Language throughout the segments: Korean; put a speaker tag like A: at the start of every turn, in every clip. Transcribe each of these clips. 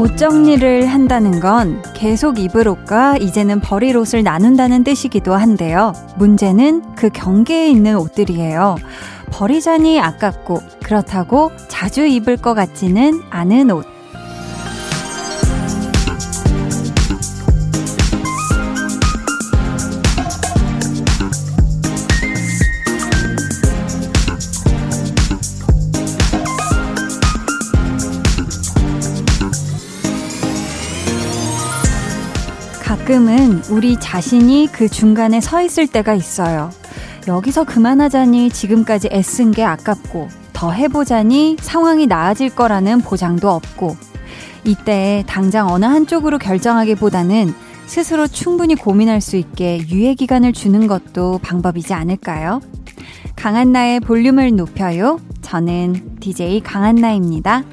A: 옷 정리를 한다는 건 계속 입을 옷과 이제는 버릴 옷을 나눈다는 뜻이기도 한데요. 문제는 그 경계에 있는 옷들이에요. 버리자니 아깝고 그렇다고 자주 입을 것 같지는 않은 옷. 가끔은 우리 자신이 그 중간에 서 있을 때가 있어요. 여기서 그만하자니 지금까지 애쓴 게 아깝고, 더 해보자니 상황이 나아질 거라는 보장도 없고, 이때 당장 어느 한쪽으로 결정하기보다는 스스로 충분히 고민할 수 있게 유예 기간을 주는 것도 방법이지 않을까요? 강한나의 볼륨을 높여요. 저는 DJ 강한나입니다.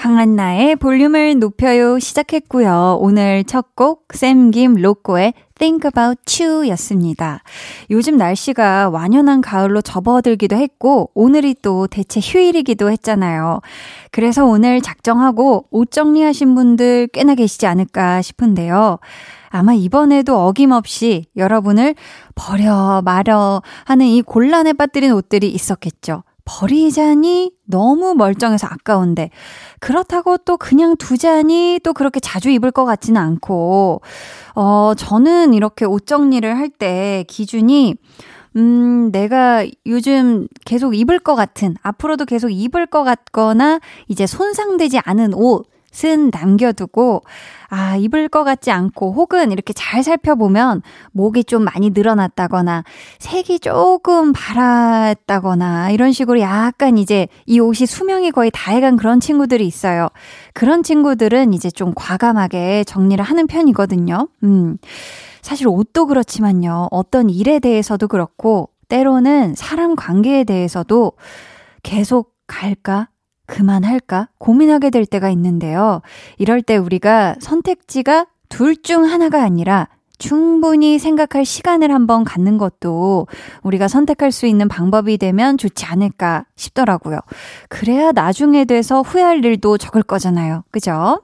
A: 강한나의 볼륨을 높여요 시작했고요. 오늘 첫 곡 샘김 로꼬의 Think About You 였습니다. 요즘 날씨가 완연한 가을로 접어들기도 했고 오늘이 또 대체 휴일이기도 했잖아요. 그래서 오늘 작정하고 옷 정리하신 분들 꽤나 계시지 않을까 싶은데요. 아마 이번에도 어김없이 여러분을 버려 말어 하는 이 곤란에 빠뜨린 옷들이 있었겠죠. 버리자니 너무 멀쩡해서 아까운데. 그렇다고 또 그냥 두자니 또 그렇게 자주 입을 것 같지는 않고. 어 저는 이렇게 옷 정리를 할 때 기준이 음, 내가 요즘 계속 입을 것 같은, 앞으로도 계속 입을 것 같거나, 이제 손상되지 않은 옷 은 남겨두고, 아, 입을 것 같지 않고 혹은 이렇게 잘 살펴보면 목이 좀 많이 늘어났다거나 색이 조금 바랐다거나 이런 식으로 약간 이제 이 옷이 수명이 거의 다 해간 그런 친구들이 있어요. 그런 친구들은 이제 좀 과감하게 정리를 하는 편이거든요. 음. 사실 옷도 그렇지만요. 어떤 일에 대해서도 그렇고 때로는 사람 관계에 대해서도 계속 갈까? 그만할까 고민하게 될 때가 있는데요. 이럴 때 우리가 선택지가 둘 중 하나가 아니라 충분히 생각할 시간을 한번 갖는 것도 우리가 선택할 수 있는 방법이 되면 좋지 않을까 싶더라고요. 그래야 나중에 돼서 후회할 일도 적을 거잖아요. 그죠?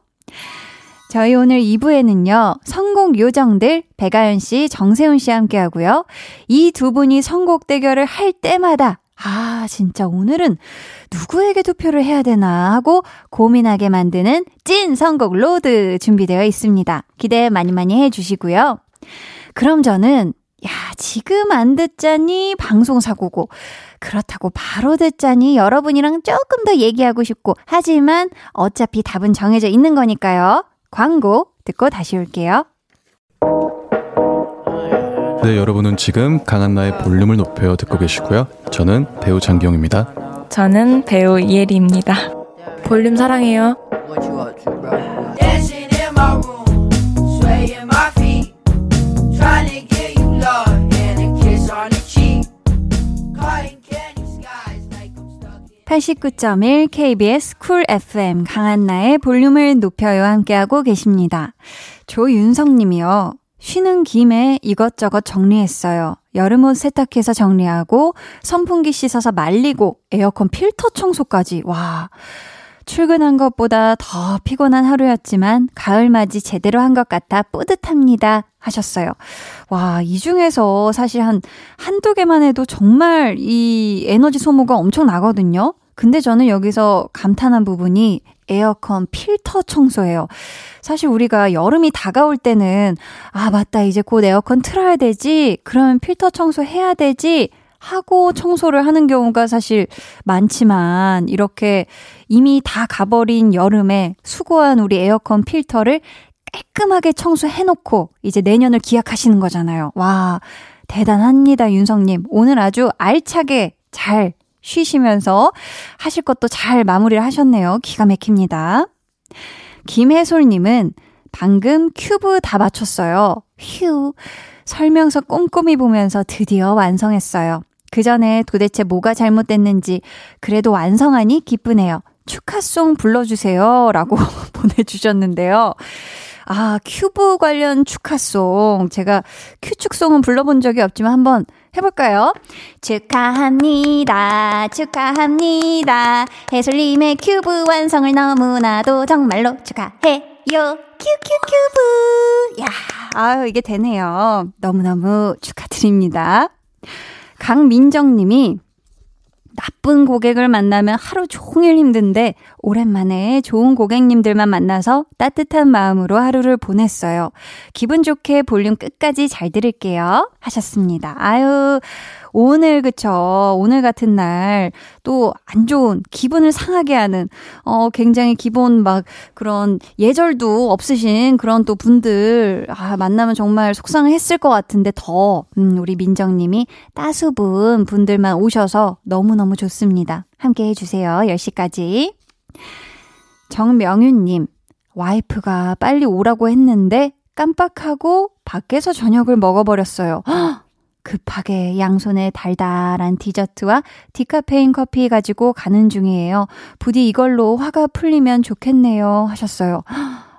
A: 저희 오늘 2부에는요, 선곡 요정들, 배가연 씨, 정세훈 씨 함께 하고요. 이 두 분이 선곡 대결을 할 때마다 아, 진짜 오늘은 누구에게 투표를 해야 되나 하고 고민하게 만드는 찐 선곡 로드 준비되어 있습니다. 기대 많이 많이 해주시고요. 그럼 저는, 야, 지금 안 듣자니 방송사고고, 그렇다고 바로 듣자니 여러분이랑 조금 더 얘기하고 싶고, 하지만 어차피 답은 정해져 있는 거니까요. 광고 듣고 다시 올게요.
B: 네, 여러분은 지금 강한나의 볼륨을 높여 듣고 계시고요. 저는 배우 장기영입니다.
C: 저는 배우 이혜리입니다. 볼륨 사랑해요.
A: (89.1) KBS 쿨 FM 강한나의 볼륨을 높여요 함께하고 계십니다. 조윤성님이요. 쉬는 김에 이것저것 정리했어요. 여름옷 세탁해서 정리하고 선풍기 씻어서 말리고 에어컨 필터 청소까지. 와. 출근한 것보다 더 피곤한 하루였지만 가을맞이 제대로 한 것 같아 뿌듯합니다. 하셨어요. 와, 이 중에서 사실 한, 한두 개만 해도 정말 이 에너지 소모가 엄청 나거든요. 근데 저는 여기서 감탄한 부분이 에어컨 필터 청소예요. 사실 우리가 여름이 다가올 때는 아, 맞다. 이제 곧 에어컨 틀어야 되지. 그러면 필터 청소 해야 되지. 하고 청소를 하는 경우가 사실 많지만 이렇게 이미 다 가버린 여름에 수고한 우리 에어컨 필터를 깔끔하게 청소해놓고 이제 내년을 기약하시는 거잖아요. 와, 대단합니다, 윤성님. 오늘 아주 알차게 잘 쉬시면서 하실 것도 잘 마무리를 하셨네요. 기가 막힙니다. 김혜솔님은 방금 큐브 다 맞췄어요. 휴. 설명서 꼼꼼히 보면서 드디어 완성했어요. 그 전에 도대체 뭐가 잘못됐는지 그래도 완성하니 기쁘네요. 축하송 불러주세요. 라고 보내주셨는데요. 아, 큐브 관련 축하송. 제가 큐축송은 불러본 적이 없지만 한번 해볼까요? 축하합니다. 축하합니다. 해솔님의 큐브 완성을 너무나도 정말로 축하해요. 큐큐큐브. 야, 아유, 이게 되네요. 너무너무 축하드립니다. 강민정님이 나쁜 고객을 만나면 하루 종일 힘든데 오랜만에 좋은 고객님들만 만나서 따뜻한 마음으로 하루를 보냈어요. 기분 좋게 볼륨 끝까지 잘 들을게요. 하셨습니다. 아유, 오늘 그쵸. 오늘 같은 날 또 안 좋은 기분을 상하게 하는 어 굉장히 기본 막 그런 예절도 없으신 그런 또 분들 아 만나면 정말 속상했을 것 같은데 더 음, 우리 민정 님이 따수분 분들만 오셔서 너무너무 좋습니다. 함께 해 주세요. 10시까지. 정명윤 님. 와이프가 빨리 오라고 했는데 깜빡하고 밖에서 저녁을 먹어버렸어요. 헉! 급하게 양손에 달달한 디저트와 디카페인 커피 가지고 가는 중이에요. 부디 이걸로 화가 풀리면 좋겠네요. 하셨어요.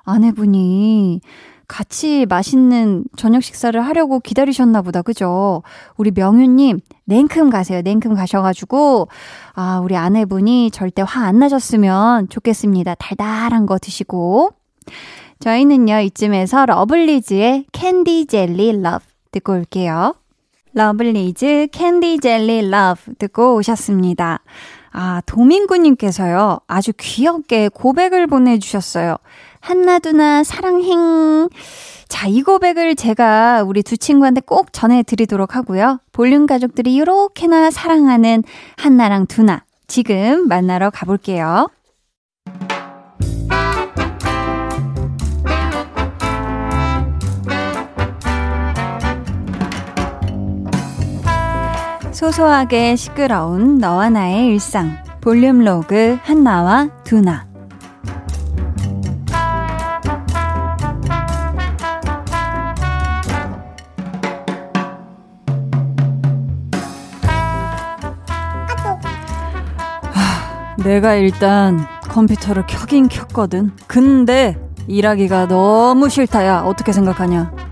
A: 아내분이 같이 맛있는 저녁 식사를 하려고 기다리셨나 보다. 그죠? 우리 명윤님, 냉큼 가세요. 냉큼 가셔가지고, 아, 우리 아내분이 절대 화 안 나셨으면 좋겠습니다. 달달한 거 드시고. 저희는요, 이쯤에서 러블리즈의 Candy Jelly Love 듣고 올게요. 러블리즈 Candy Jelly Love 듣고 오셨습니다. 아, 도민구님께서요, 아주 귀엽게 고백을 보내주셨어요. 한나두나 사랑행. 자, 이 고백을 제가 우리 두 친구한테 꼭 전해드리도록 하고요. 볼륨 가족들이 이렇게나 사랑하는 한나랑 두나. 지금 만나러 가볼게요. 소소하게 시끄러운 너와 나의 일상. 볼륨 로그 한나와 두나. 내가 일단 컴퓨터를 켜긴 켰거든. 근데 일하기가 너무 싫다야. 어떻게 생각하냐?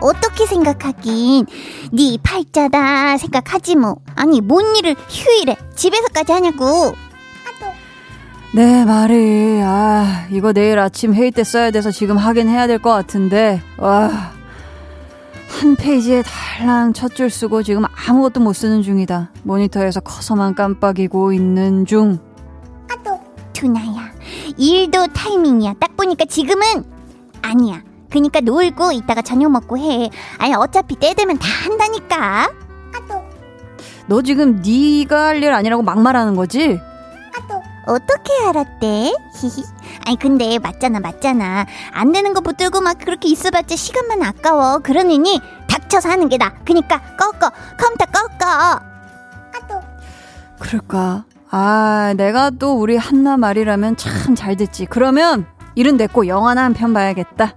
D: 어떻게 생각하긴? 네 팔자다 생각하지 뭐. 아니 뭔 일을 휴일에 집에서까지 하냐고.
A: 내 말이. 아 이거 내일 아침 회의 때 써야 돼서 지금 하긴 해야 될 것 같은데. 와. 한 페이지에 달랑 첫 줄 쓰고 지금 아무것도 못 쓰는 중이다. 모니터에서 커서만 깜빡이고 있는 중.
D: 두나야 일도 타이밍이야. 딱 보니까 지금은 아니야 그니까 놀고 이따가 저녁 먹고 해 아니 어차피 때 되면 다 한다니까
A: 너 지금 네가 할 일 아니라고 막말하는 거지?
D: 어떻게 알았대? 히히. 아니 근데 맞잖아 맞잖아 안 되는 거 붙들고 막 그렇게 있어봤자 시간만 아까워 그러느니 닥쳐서 하는 게 나. 그니까 꺼꺼 컴퓨터 꺼꺼
A: 그럴까? 아, 내가 또 우리 한나 말이라면 참 잘 듣지. 그러면 일은 됐고 영화나 한 편 봐야겠다.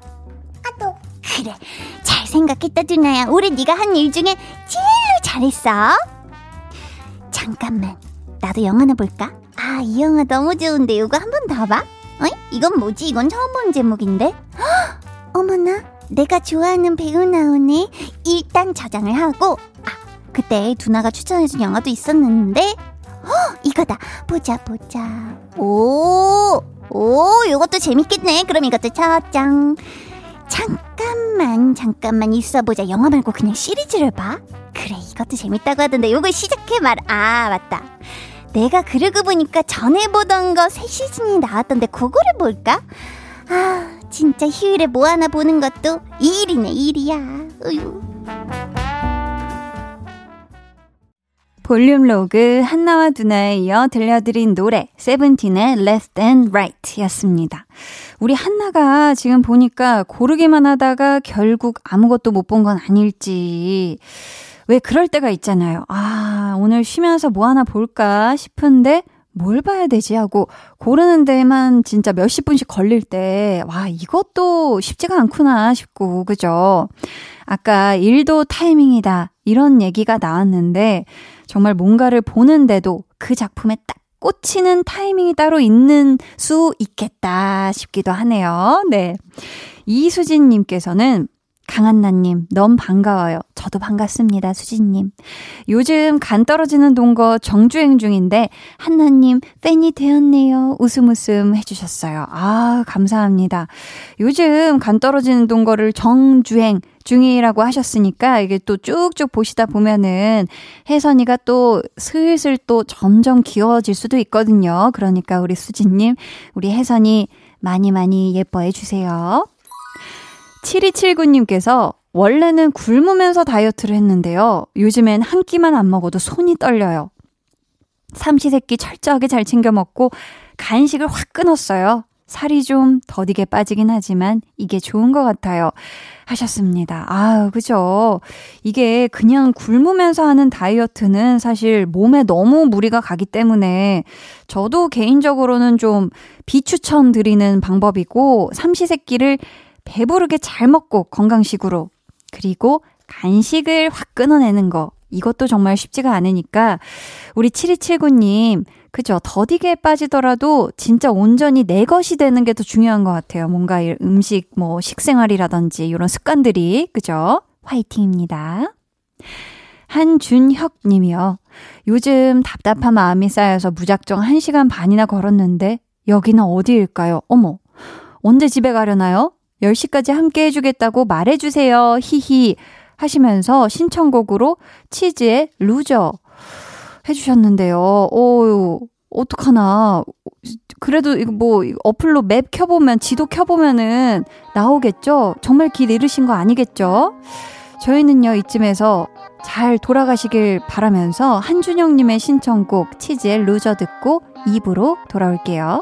D: 그래 잘 생각했다 두나야 올해 네가 한 일 중에 제일로 잘했어 잠깐만 나도 영화나 볼까? 아 이 영화 너무 좋은데 이거 한 번 더 봐? 어이? 이건 뭐지? 이건 처음 본 제목인데 헉! 어머나 내가 좋아하는 배우 나오네 일단 저장을 하고 아 그때 두나가 추천해준 영화도 있었는데 어 이거다 보자 보자 오 오, 이것도 재밌겠네. 그럼 이것도 저장. 잠깐만, 잠깐만 있어보자. 영화 말고 그냥 시리즈를 봐. 그래, 이것도 재밌다고 하던데 이거 시작해 말. 아, 맞다. 내가 그러고 보니까 전에 보던 거 새 시즌이 나왔던데 그거를 볼까? 아, 진짜 휴일에 뭐 하나 보는 것도 일이네, 일이야. 으유.
A: 볼륨 로그 한나와 두나에 이어 들려드린 노래 세븐틴의 Left and Right 였습니다. 우리 한나가 지금 보니까 고르기만 하다가 결국 아무것도 못 본 건 아닐지 왜 그럴 때가 있잖아요. 아 오늘 쉬면서 뭐 하나 볼까 싶은데 뭘 봐야 되지 하고 고르는 데만 진짜 몇십 분씩 걸릴 때, 와, 이것도 쉽지가 않구나 싶고, 그죠? 아까 일도 타이밍이다. 이런 얘기가 나왔는데, 정말 뭔가를 보는데도 그 작품에 딱 꽂히는 타이밍이 따로 있는 수 있겠다 싶기도 하네요. 네. 이수진님께서는 강한나님, 너무 반가워요. 저도 반갑습니다, 수진님. 요즘 간 떨어지는 동거 정주행 중인데, 한나님, 팬이 되었네요. 웃음 웃음 해주셨어요. 아, 감사합니다. 요즘 간 떨어지는 동거를 정주행 중이라고 하셨으니까, 이게 또 쭉쭉 보시다 보면은, 혜선이가 또 슬슬 또 점점 귀여워질 수도 있거든요. 그러니까 우리 수진님, 우리 혜선이 많이 많이 예뻐해 주세요. 7279님께서 원래는 굶으면서 다이어트를 했는데요. 요즘엔 한 끼만 안 먹어도 손이 떨려요. 삼시세끼 철저하게 잘 챙겨 먹고 간식을 확 끊었어요. 살이 좀 더디게 빠지긴 하지만 이게 좋은 것 같아요. 하셨습니다. 아유, 그죠. 이게 그냥 굶으면서 하는 다이어트는 사실 몸에 너무 무리가 가기 때문에 저도 개인적으로는 좀 비추천 드리는 방법이고 삼시세끼를 배부르게 잘 먹고 건강식으로 그리고 간식을 확 끊어내는 거 이것도 정말 쉽지가 않으니까 우리 7279님 그죠 더디게 빠지더라도 진짜 온전히 내 것이 되는 게 더 중요한 것 같아요 뭔가 음식 뭐 식생활이라든지 이런 습관들이 그죠 화이팅입니다 한준혁 님이요 요즘 답답한 마음이 쌓여서 무작정 1시간 반이나 걸었는데 여기는 어디일까요 어머 언제 집에 가려나요? 10시까지 함께 해주겠다고 말해주세요. 히히. 하시면서 신청곡으로 치즈의 Loser 해주셨는데요. 오, 어떡하나. 그래도 이거 뭐 어플로 map 켜보면, 지도 켜보면은 나오겠죠? 정말 길 잃으신 거 아니겠죠? 저희는요, 이쯤에서 잘 돌아가시길 바라면서 한준영님의 신청곡 치즈의 Loser 듣고 2부로 돌아올게요.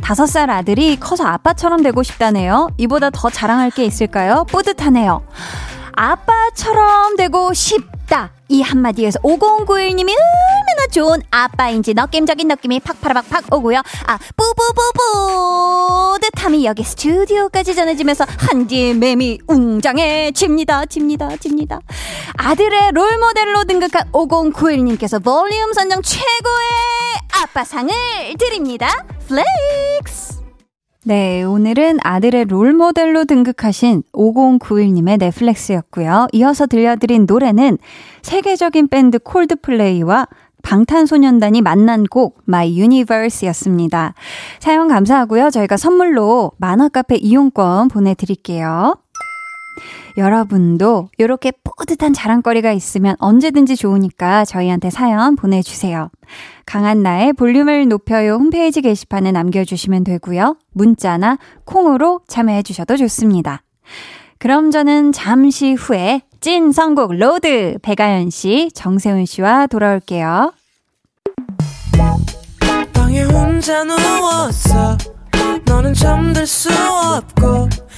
A: 다섯 살 아들이 커서 아빠처럼 되고 싶다네요. 이보다 더 자랑할 게 있을까요? 뿌듯하네요. 아빠처럼 되고 싶다. 이 한마디에서 5091님이 얼마나 좋은 아빠인지 느낌적인 느낌이 팍파라박팍 오고요. 아, 뿌뿌뿌뿌 듯함이 여기 스튜디오까지 전해지면서 한디의 맴이 웅장해 집니다. 집니다. 집니다. 아들의 롤모델로 등극한 5091님께서 볼륨 선정 최고의 아빠상을 드립니다. Flex! 네, 오늘은 아들의 롤모델로 등극하신 5091님의 내 flex였고요. 이어서 들려드린 노래는 세계적인 밴드 콜드플레이와 방탄소년단이 만난 곡 My Universe였습니다. 사연 감사하고요. 저희가 선물로 만화카페 이용권 보내드릴게요. 여러분도 이렇게 뿌듯한 자랑거리가 있으면 언제든지 좋으니까 저희한테 사연 보내주세요. 강한나의 볼륨을 높여요 홈페이지 게시판에 남겨주시면 되고요. 문자나 콩으로 참여해주셔도 좋습니다. 그럼 저는 잠시 후에 찐 선곡 로드 배가연 씨, 정세훈 씨와 돌아올게요. 방에 혼자 누웠어. 너는 잠들 수 없고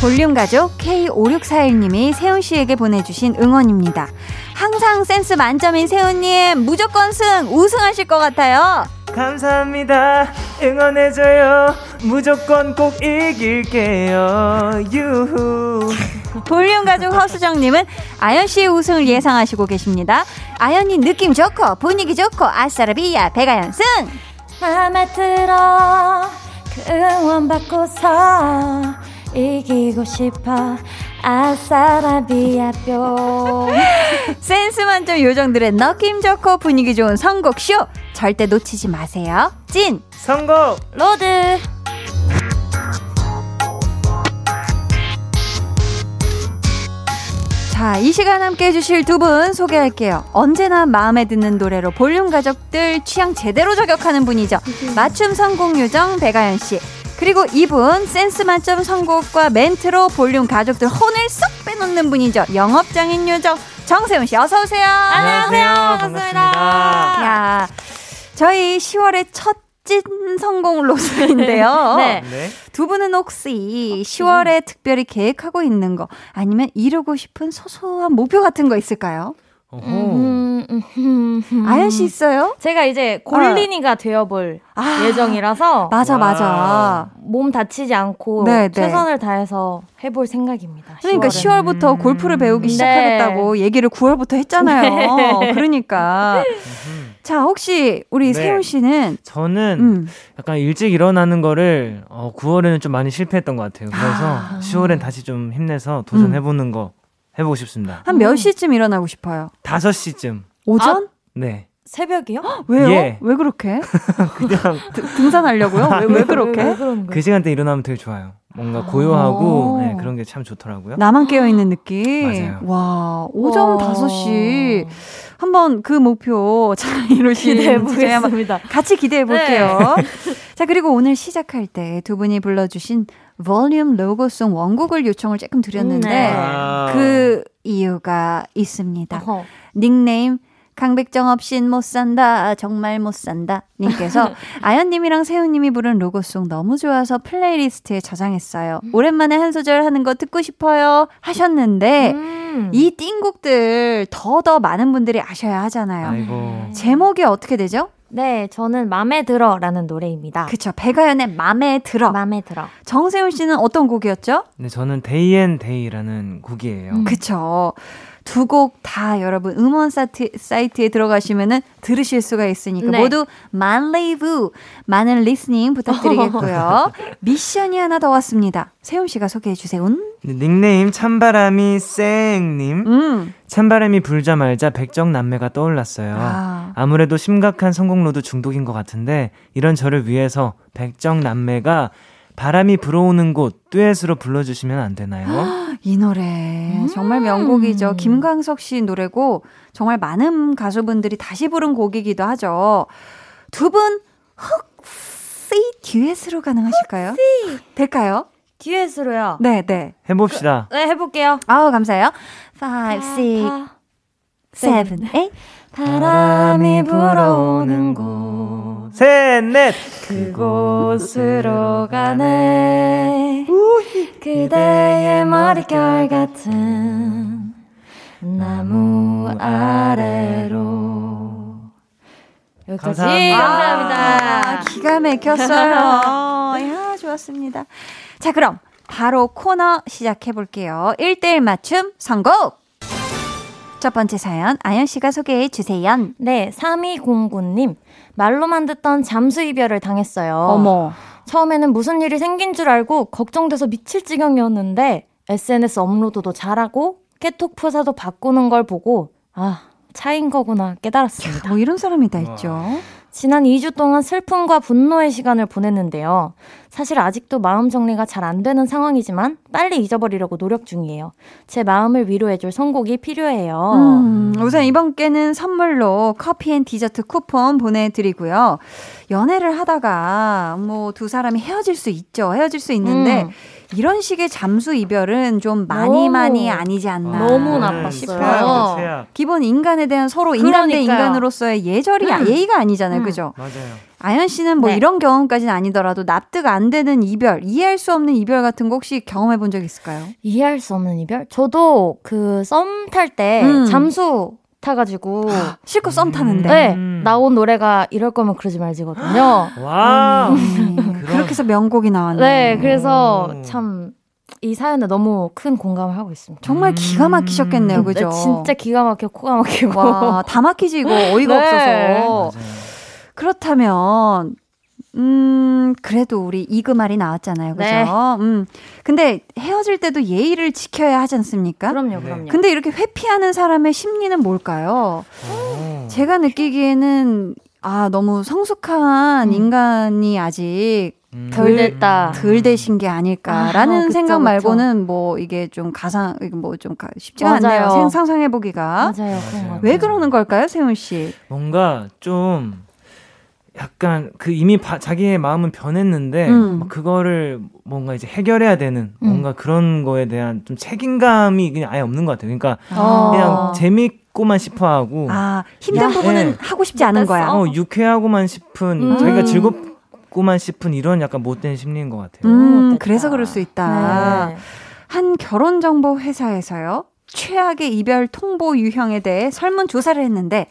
A: 볼륨 가족 K5641님이 세훈 씨에게 보내주신 응원입니다. 항상 센스 만점인 세훈님 무조건 승 우승하실 것 같아요.
E: 감사합니다. 응원해줘요. 무조건 꼭 이길게요. 유후.
A: 볼륨 가족 허수정님은 아연 씨의 우승을 예상하시고 계십니다. 아연이 느낌 좋고 분위기 좋고 아싸라비야 백아연 승.
C: 맘에 들어 그 응원 받고서 이기고 싶어 아싸라비아 뿅
A: 센스 만점 요정들의 느낌 좋고 분위기 좋은 선곡쇼 절대 놓치지 마세요. 찐
E: 선곡
C: 로드
A: 자, 이 시간 함께 해주실 두 분 소개할게요. 언제나 마음에 드는 노래로 볼륨 가족들 취향 제대로 저격하는 분이죠. 맞춤 선곡 요정 배가연 씨. 그리고 이분 센스 만점 선곡과 멘트로 볼륨 가족들 혼을 쏙 빼놓는 분이죠. 영업장인 요정 정세훈 씨 어서 오세요.
E: 안녕하세요 반갑습니다
A: 야, 저희 10월의 첫 찐 선곡 로드인데요.
C: 네.
E: 네.
A: 두 분은 혹시 10월에 특별히 계획하고 있는 거 아니면 이루고 싶은 소소한 목표 같은 거 있을까요?
C: 음, 음, 음, 음.
A: 가연 씨 있어요?
C: 제가 이제 골린이가 되어볼
A: 아,
C: 예정이라서
A: 맞아
E: 와우.
A: 맞아.
C: 몸 다치지 않고
A: 네, 네.
C: 최선을 다해서 해볼 생각입니다.
A: 그러니까
C: 10월은.
A: 10월부터
E: 음.
A: 골프를 배우기
C: 네.
A: 시작하겠다고 얘기를 9월부터 했잖아요.
C: 네.
A: 그러니까
E: 음.
A: 자 혹시 우리
E: 네.
A: 세훈 씨는
E: 저는
A: 음,
E: 약간 일찍 일어나는 거를 어, 9월에는 좀 많이 실패했던 것 같아요. 그래서
A: 아.
E: 10월엔 다시 좀 힘내서 도전해 보는 거 해보고 싶습니다.
A: 한 몇 시쯤 일어나고 싶어요?
E: 5시쯤.
A: 오전?
E: 네.
C: 새벽이요?
A: 왜요?
E: 예.
A: 왜 그렇게?
E: 그냥
A: 드- 등산하려고요? 왜, 왜 그렇게?
C: 왜 그?
E: 시간대 일어나면 되게 좋아요. 뭔가 고요하고 네, 그런 게 참 좋더라고요.
A: 나만 깨어 있는 느낌.
E: 맞아요.
A: 와 오전
C: 와.
A: 5시 한번 그 목표 잘 이루시는
C: 기대해
A: 주제에 한번
C: 보겠습니다.
A: 같이 기대해 볼게요. 자, 그리고 오늘 시작할 때 두 분이 불러주신 볼륨 로고송 원곡을 요청을 조금 드렸는데,
C: 음, 네.
E: 아.
A: 그 이유가 있습니다.
C: 어허.
A: 닉네임, 강백정 없인 못 산다, 정말 못 산다. 님께서 가연님이랑 세훈님이 부른 로고송 너무 좋아서 playlist에 저장했어요. 오랜만에 한 소절 하는 거 듣고 싶어요. 하셨는데,
C: 음.
A: 이 띵곡들 더더 많은 분들이 아셔야 하잖아요.
E: 아이고.
A: 제목이 어떻게 되죠?
C: 네, 저는 맘에 들어라는 노래입니다.
A: 그쵸. 백아연의 맘에 들어.
C: 맘에 들어.
A: 정세운 씨는 어떤 곡이었죠?
E: 네, 저는 Day and Day라는 곡이에요.
C: 음.
A: 그쵸. 두 곡 다 여러분 음원 사이트, 사이트에 들어가시면은 들으실 수가 있으니까
C: 네.
A: 모두 많은 love 많은 listening 부탁드리겠고요. 미션이 하나 더 왔습니다. 세운 씨가 소개해 주세요.
E: 네, 닉네임 찬바람이 쌩님.
A: 음.
E: 찬바람이 불자 말자 백정 남매가 떠올랐어요.
A: 아.
E: 아무래도 심각한 성공로드 중독인 것 같은데 이런 저를 위해서 백정 남매가 바람이 불어오는 곳 듀엣으로 불러주시면 안 되나요?
A: 이 노래 정말 명곡이죠. 김광석 씨 노래고 정말 많은 가수분들이 다시 부른 곡이기도 하죠. 두분 혹시 듀엣으로 가능하실까요? 될까요?
C: 듀엣으로요.
A: 네, 네.
E: 해봅시다.
C: 네, 해볼게요.
A: 아우 감사해요. 5, 6, 7, 8.
C: 바람이 불어오는 곳
E: 셋, 넷!
C: 그곳으로 가네 그대의 머릿결 같은 나무 아래로 여기까지
E: 감사합니다.
C: 감사합니다.
A: 아, 기가 막혔어요. 야, 좋았습니다. 자, 그럼 바로 코너 시작해 볼게요. 1대1 맞춤 선곡. 첫 번째 사연 아연 씨가 소개해 주세요.
C: 네, 3209님. 말로만 듣던 잠수 이별을 당했어요.
A: 어머.
C: 처음에는 무슨 일이 생긴 줄 알고 걱정돼서 미칠 지경이었는데 SNS 업로드도 잘하고 깨톡 프사도 바꾸는 걸 보고 아, 차인 거구나 깨달았습니다.
A: 뭐 이런 사람이 다 있죠.
C: 지난 2주 동안 슬픔과 분노의 시간을 보냈는데요. 사실 아직도 마음 정리가 잘 안 되는 상황이지만 빨리 잊어버리려고 노력 중이에요. 제 마음을 위로해줄 선곡이 필요해요.
A: 음, 우선 이분께는 선물로 커피 and 디저트 쿠폰 보내드리고요. 연애를 하다가 뭐 두 사람이 헤어질 수 있죠. 헤어질 수 있는데
C: 음.
A: 이런 식의 잠수 이별은 좀 많이 많이 아니지 않나.
C: 너무
E: 네,
C: 나빴어요.
A: 기본 인간에 대한 서로 인간 대
C: 그러니까요.
A: 인간으로서의 예절이
C: 음.
A: 예의가 아니잖아요.
C: 음.
A: 그죠?
E: 맞아요.
A: 아연 씨는 뭐
C: 네.
A: 이런 경험까지는 아니더라도 납득 안 되는 이별, 이해할 수 없는 이별 같은 거 혹시 경험해 본 적 있을까요?
C: 이해할 수 없는 이별? 저도 그 썸 탈때
A: 음.
C: 잠수 타가지고
A: 실컷 썸 타는데.
C: 네,
E: 음.
C: 나온 노래가 이럴 거면 그러지 말지거든요.
E: 와
A: 음, 그렇게 해서 명곡이 나왔네.
C: 네, 그래서
E: 오.
C: 참이 사연에 너무 큰 공감을 하고 있습니다.
A: 정말 기가 막히셨겠네요,
C: 음,
A: 그죠?
C: 네, 진짜 기가 막혀 코가 막히고.
A: 와, 다 막히지 이거 어이가
C: 네.
A: 없어서. 그렇다면 음, 그래도 우리 이그 말이 나왔잖아요. 그죠?
C: 네.
A: 음. 근데 헤어질 때도 예의를 지켜야 하지 않습니까?
C: 그럼요, 그럼요.
A: 근데 이렇게 회피하는 사람의 심리는 뭘까요? 제가 느끼기에는 아, 너무 성숙한
C: 음.
A: 인간이 아직
E: 음.
C: 덜 됐다.
A: 덜 되신 게 아닐까라는
C: 아, 그쵸,
A: 생각
C: 그쵸.
A: 말고는 뭐 이게 좀 가상 뭐 좀 쉽지가
C: 맞아요.
A: 않네요. 생- 상상해 보기가.
C: 맞아요, 그런 것 같아요.
A: 왜 그러는 걸까요, 세훈 씨?
E: 뭔가 좀 약간 그 이미 바- 자기의 마음은 변했는데
A: 음.
E: 막 그거를 뭔가 이제 해결해야 되는
C: 음.
E: 뭔가 그런 거에 대한 좀 책임감이 그냥 아예 없는 것 같아요. 그러니까
C: 어.
E: 그냥 재밌고만 싶어하고
A: 아, 힘든
C: 야.
A: 부분은
E: 네.
A: 하고 싶지 않은 거야.
E: 어, 유쾌하고만 싶은
C: 음.
E: 자기가 즐겁고만 싶은 이런 약간 못된 심리인 것 같아요.
A: 음,
C: 어땠다.
A: 그래서 그럴 수 있다.
C: 네.
A: 한 결혼 정보 회사에서요. 최악의 이별 통보 유형에 대해 설문 조사를 했는데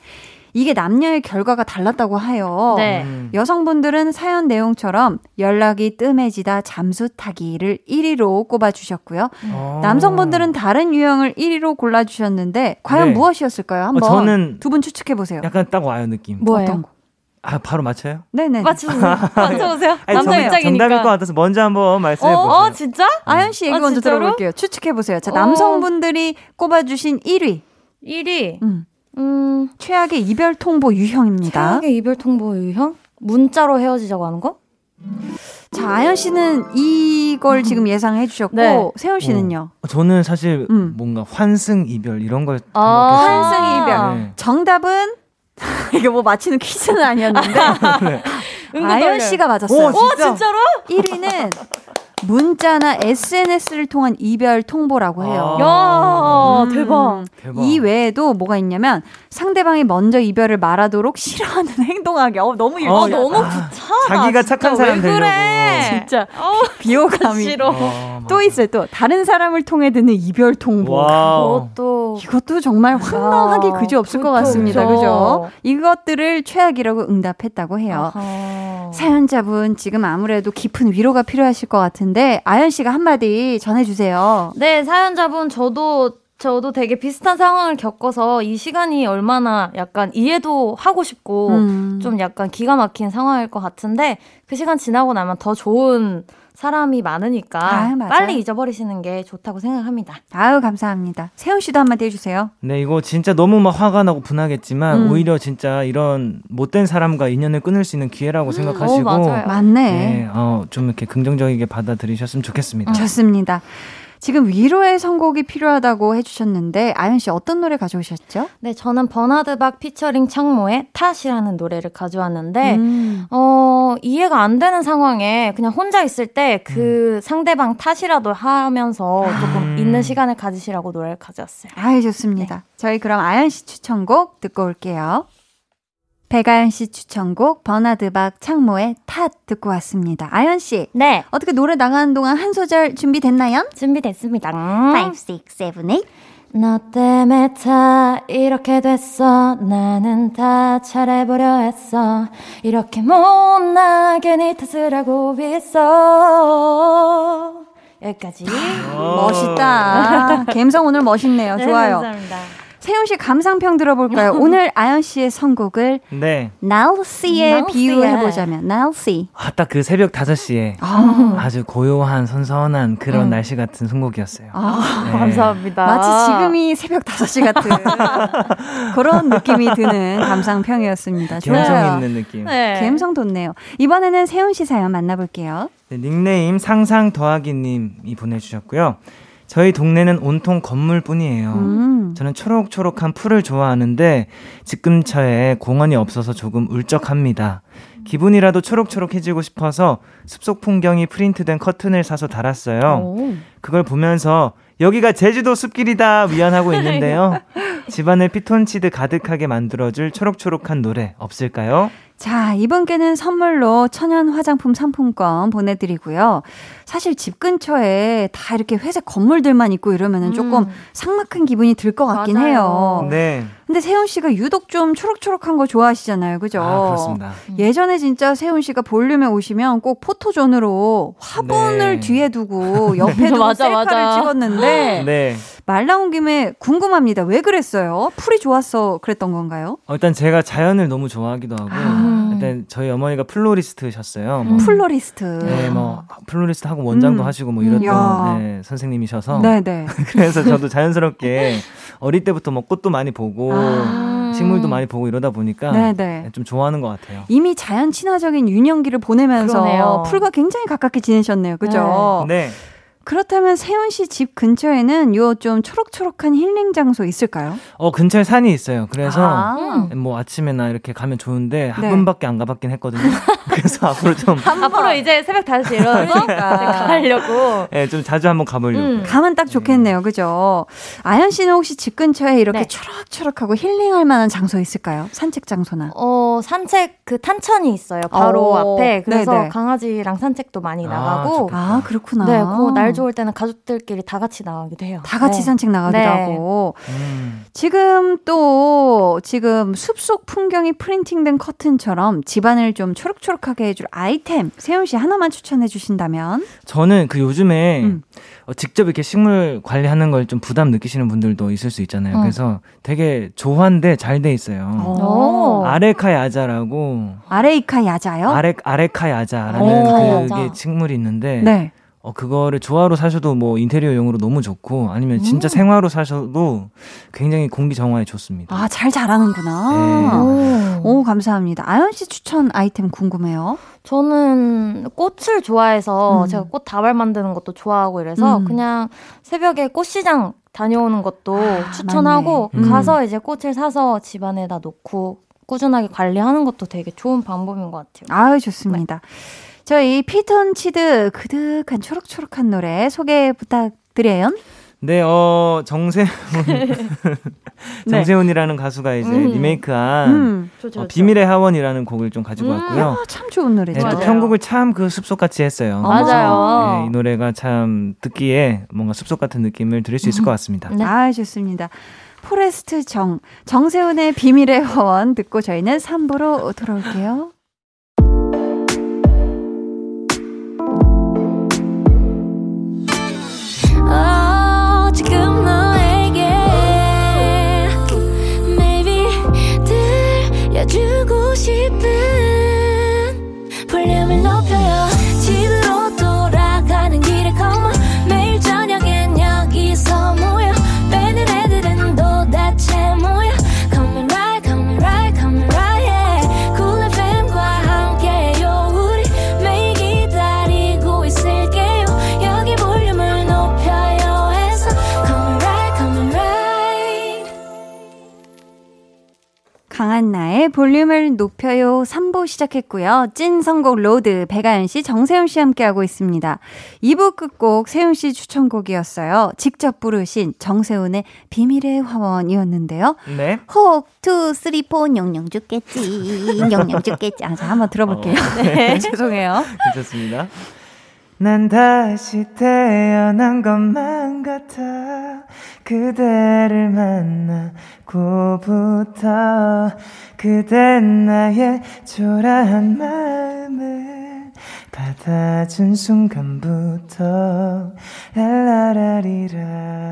A: 이게 남녀의 결과가 달랐다고 해요.
C: 네.
E: 음.
A: 여성분들은 사연 내용처럼 연락이 뜸해지다 잠수 타기를 1위로 꼽아주셨고요.
E: 어.
A: 남성분들은 다른 유형을 1위로 골라주셨는데 과연
E: 네.
A: 무엇이었을까요? 한번
E: 어, 저는
A: 두 분 추측해 보세요.
E: 약간 딱 와요 느낌.
C: 뭐예요?
A: 어떤 거?
E: 아 바로 맞춰요?
A: 네네.
C: 맞춰보세요. 맞춰보세요.
E: 아니,
C: 남자
E: 정-
C: 입장이니까.
E: 정답일 것 같아서 먼저 한번 말씀해
C: 어,
E: 보세요.
C: 어, 진짜?
A: 아연 씨 얘기
C: 아,
A: 먼저
C: 진짜로?
A: 들어볼게요. 추측해 보세요. 자,
C: 어.
A: 남성분들이 꼽아주신 1위
C: 1위.
A: 음,
C: 음,
A: 최악의 이별 통보 유형입니다.
C: 최악의 이별 통보 유형? 문자로 헤어지자고 하는 거?
A: 자, 아연 씨는 이걸 지금 예상해 주셨고
C: 네.
A: 세훈 씨는요.
E: 어, 저는 사실
A: 음.
E: 뭔가 환승 이별 이런 걸
C: 아.
A: 환승 이별.
E: 네.
A: 정답은 이거 뭐 맞히는 퀴즈는 아니었는데
C: 은근
A: 아연. 씨가 맞았어요.
E: 오,
C: 오, 진짜로?
A: 1위는 문자나 SNS를 통한 이별 통보라고 해요.
E: 아.
C: 야,
A: 음,
C: 대박.
E: 대박.
A: 이 외에도 뭐가 있냐면 상대방이 먼저 이별을 말하도록 싫어하는 행동하기. 어, 너무
E: 어,
C: 아,
E: 야.
C: 너무
E: 아,
C: 부차다.
E: 자기가 착한. 사람
C: 왜 그래?
E: 되려고.
A: 진짜
C: 어,
A: 비호감이.
C: 싫어.
E: 어,
A: 또. 있어요. 또 다른 사람을 통해 듣는 이별 통보.
C: 그것도
A: 이것도 정말 황당하기
C: 아,
A: 그지 없을 것 같습니다. 그죠? 이것들을 최악이라고 응답했다고 해요.
C: 아하.
A: 사연자분 지금 아무래도 깊은 위로가 필요하실 것 같은 데 아연 씨가 한마디 전해주세요.
C: 네, 사연자분 저도 저도 되게 비슷한 상황을 겪어서 이 시간이 얼마나 약간 이해도 하고 싶고
A: 음.
C: 좀 약간 기가 막힌 상황일 것 같은데 그 시간 지나고 나면 더 좋은 사람이 많으니까
A: 아, 맞아요.
C: 빨리 잊어버리시는 게 좋다고 생각합니다.
A: 아유 감사합니다. 세훈 씨도 한마디 해주세요.
E: 네, 이거 진짜 너무 막 화가 나고 분하겠지만
A: 음.
E: 오히려 진짜 이런 못된 사람과 인연을 끊을 수 있는 기회라고 생각하시고
C: 어, 맞아요.
A: 맞네.
E: 네, 어, 좀 이렇게 긍정적이게 받아들이셨으면 좋겠습니다.
A: 좋습니다. 지금 위로의 선곡이 필요하다고 해주셨는데 아연 씨 어떤 노래 가져오셨죠?
C: 네, 저는 버나드박 피처링 창모의 탓이라는 노래를 가져왔는데
A: 음.
C: 어, 이해가 안 되는 상황에 그냥 혼자 있을 때그
A: 음.
C: 상대방 탓이라도 하면서 조금
E: 음.
C: 있는 시간을 가지시라고 노래를 가져왔어요.
A: 아유 좋습니다. 저희 그럼 아연 씨 추천곡 듣고 올게요. 백아연 씨 추천곡 버나드박 창모의 탓 듣고 왔습니다. 아연 씨
C: 네,
A: 어떻게 노래 나가는 동안 한 소절 준비됐나요?
C: 준비됐습니다.
D: 5, 6, 7, 8.
C: 너 때문에 다 이렇게 됐어. 나는 다 잘해보려 했어. 이렇게 못나게 네 탓을 하고 있어. 여기까지.
A: 멋있다. 감성 오늘 멋있네요.
C: 네,
A: 좋아요.
C: 감사합니다.
A: 세훈 씨 감상평 들어볼까요? 오늘 아연 씨의 선곡을
E: 네.
A: 날씨에
C: 날씨에.
A: 비유해 보자면 날씨.
E: 아, 딱 그 새벽 5시에
A: 아,
E: 아주 고요한 선선한 그런
C: 음.
E: 날씨 같은 선곡이었어요.
A: 아,
E: 네.
C: 감사합니다.
A: 마치 지금이 새벽 5시 같은 그런 느낌이 드는 감상평이었습니다.
E: 감성. 있는 느낌.
C: 네.
A: 감성 돋네요. 이번에는 세훈 씨 사연 만나볼게요.
E: 네, 닉네임 상상 더하기님이 보내주셨고요. 저희 동네는 온통 건물뿐이에요.
A: 음.
E: 저는 초록초록한 풀을 좋아하는데 집 근처에 공원이 없어서 조금 울적합니다. 기분이라도 초록초록해지고 싶어서 숲속 풍경이 프린트된 커튼을 사서 달았어요.
C: 오.
E: 그걸 보면서 여기가 제주도 숲길이다 위안하고 있는데요. 집안을 피톤치드 가득하게 만들어줄 초록초록한 노래 없을까요?
A: 자, 이분께는 선물로 천연 화장품 상품권 보내드리고요. 사실 집 근처에 다 이렇게 회색 건물들만 있고 이러면은 조금
C: 음.
A: 삭막한 기분이 들 것 같긴
C: 맞아요.
A: 해요.
E: 네.
A: 근데 세훈 씨가 유독 좀 초록초록한 거 좋아하시잖아요. 그죠?
E: 아, 그렇습니다.
A: 예전에 진짜 세훈 씨가 볼륨에 오시면 꼭 포토존으로 화분을
E: 네.
A: 뒤에 두고 옆에 두고
C: 맞아,
A: 셀카를
C: 맞아.
A: 찍었는데
E: 네.
A: 말 나온 김에 궁금합니다. 왜 그랬어요? 풀이 좋았어 그랬던 건가요?
E: 어, 일단 제가 자연을 너무 좋아하기도 하고
C: 음.
E: 일단 저희 어머니가 플로리스트셨어요. 뭐,
A: 플로리스트.
E: 네, 뭐 플로리스트 하고 원장도
A: 음.
E: 하시고 뭐 이랬던
A: 야.
E: 네, 선생님이셔서
A: 네 네.
E: 그래서 저도 자연스럽게 어릴 때부터 뭐 꽃도 많이 보고
A: 아.
E: 식물도 많이 보고 이러다 보니까
A: 네네.
E: 좀 좋아하는 것 같아요.
A: 이미 자연 친화적인 유년기를 보내면서
C: 그러네요.
A: 풀과 굉장히 가깝게 지내셨네요. 그죠?
E: 네.
A: 그렇다면 세운 씨 집 근처에는 요 좀 초록초록한 힐링 장소 있을까요?
E: 어 근처에 산이 있어요. 그래서
A: 아.
E: 뭐 아침에나 이렇게 가면 좋은데 한
A: 네.
E: 번밖에 안 가봤긴 했거든요. 그래서 앞으로 좀,
C: 앞으로 이제 새벽 5시 일어나서
A: 그러니까.
C: 가려고.
E: 예, 좀 자주 한번 가보려고.
C: 음.
A: 가면 딱 좋겠네요. 그죠? 아연 씨는 혹시 집 근처에 이렇게
C: 네.
A: 초록초록하고 힐링할 만한 장소 있을까요? 산책 장소나.
C: 어, 산책 그 탄천이 있어요. 바로
A: 어,
C: 앞에. 그래서
A: 네네.
C: 강아지랑 산책도 많이
E: 아,
C: 나가고.
E: 좋다.
A: 아, 그렇구나.
C: 네, 그날 좋을 때는 가족들끼리 다 같이 나가기도 해요.
A: 다 같이
C: 네.
A: 산책 나가기도
C: 네.
A: 하고.
E: 음.
A: 지금 또 지금 숲속 풍경이 프린팅된 커튼처럼 집안을 좀 초록초록하게 해줄 아이템 세훈 씨 하나만 추천해 주신다면
E: 저는 그 요즘에
A: 음.
E: 어, 직접 이렇게 식물 관리하는 걸 좀 부담 느끼시는 분들도 있을 수 있잖아요.
C: 음.
E: 그래서 되게 조화인데 잘 돼 있어요.
C: 오.
E: 아레카 야자라고
A: 아레이카 야자요?
E: 아레 아레카 야자라는
C: 아레카
E: 그게
C: 야자.
E: 식물이 있는데
A: 네.
E: 어 그거를 조화로 사셔도 뭐 인테리어용으로 너무 좋고 아니면
A: 음.
E: 진짜 생화로 사셔도 굉장히 공기 정화에 좋습니다.
A: 아, 잘 자라는구나.
E: 네.
C: 오.
A: 오, 감사합니다. 아연 씨 추천 아이템 궁금해요.
C: 저는 꽃을 좋아해서
A: 음.
C: 제가 꽃 다발 만드는 것도 좋아하고 이래서
A: 음.
C: 그냥 새벽에 꽃시장 다녀오는 것도
A: 아,
C: 추천하고
A: 맞네. 음.
C: 가서 이제 꽃을 사서 집 안에다 놓고 꾸준하게 관리하는 것도 되게 좋은 방법인 것 같아요.
A: 아유, 좋습니다. 저희 피톤치드 그득한 초록초록한 노래 소개 부탁드려요.
E: 네, 어 정세운 정세운이라는 가수가 이제
C: 음.
E: 리메이크한
A: 음.
C: 좋죠,
E: 어, 비밀의 화원이라는 곡을 좀 가지고
C: 음.
E: 왔고요.
A: 아, 참 좋은
E: 네,
A: 노래죠.
E: 또
C: 맞아요.
E: 편곡을 참 그 숲속 같이 했어요.
A: 어,
C: 맞아요.
E: 네, 이 노래가 참 듣기에 뭔가 숲속 같은 느낌을 들을 수 있을 것 같습니다.
C: 네.
A: 아, 좋습니다. Forest 정, 정세운의 비밀의 화원 듣고 저희는 3부로 돌아올게요. 강한 나의 볼륨을 높여요 3부 시작했고요. 찐 선곡 로드 배가연 씨, 정세훈 씨 함께하고 있습니다. 2부 끝곡 세훈 씨 추천곡이었어요. 직접 부르신 정세훈의 비밀의 화원이었는데요.
E: 네.
A: 혹, 투, 쓰리, 포, 영영 죽겠지. 영영 죽겠지. 아, 자, 한번 들어볼게요. 네, 죄송해요.
E: 괜찮습니다. 난 다시 태어난 것만 같아 그대를 만나고부터 그댄 나의 초라한 마음을 받아준 순간부터 엘라라리라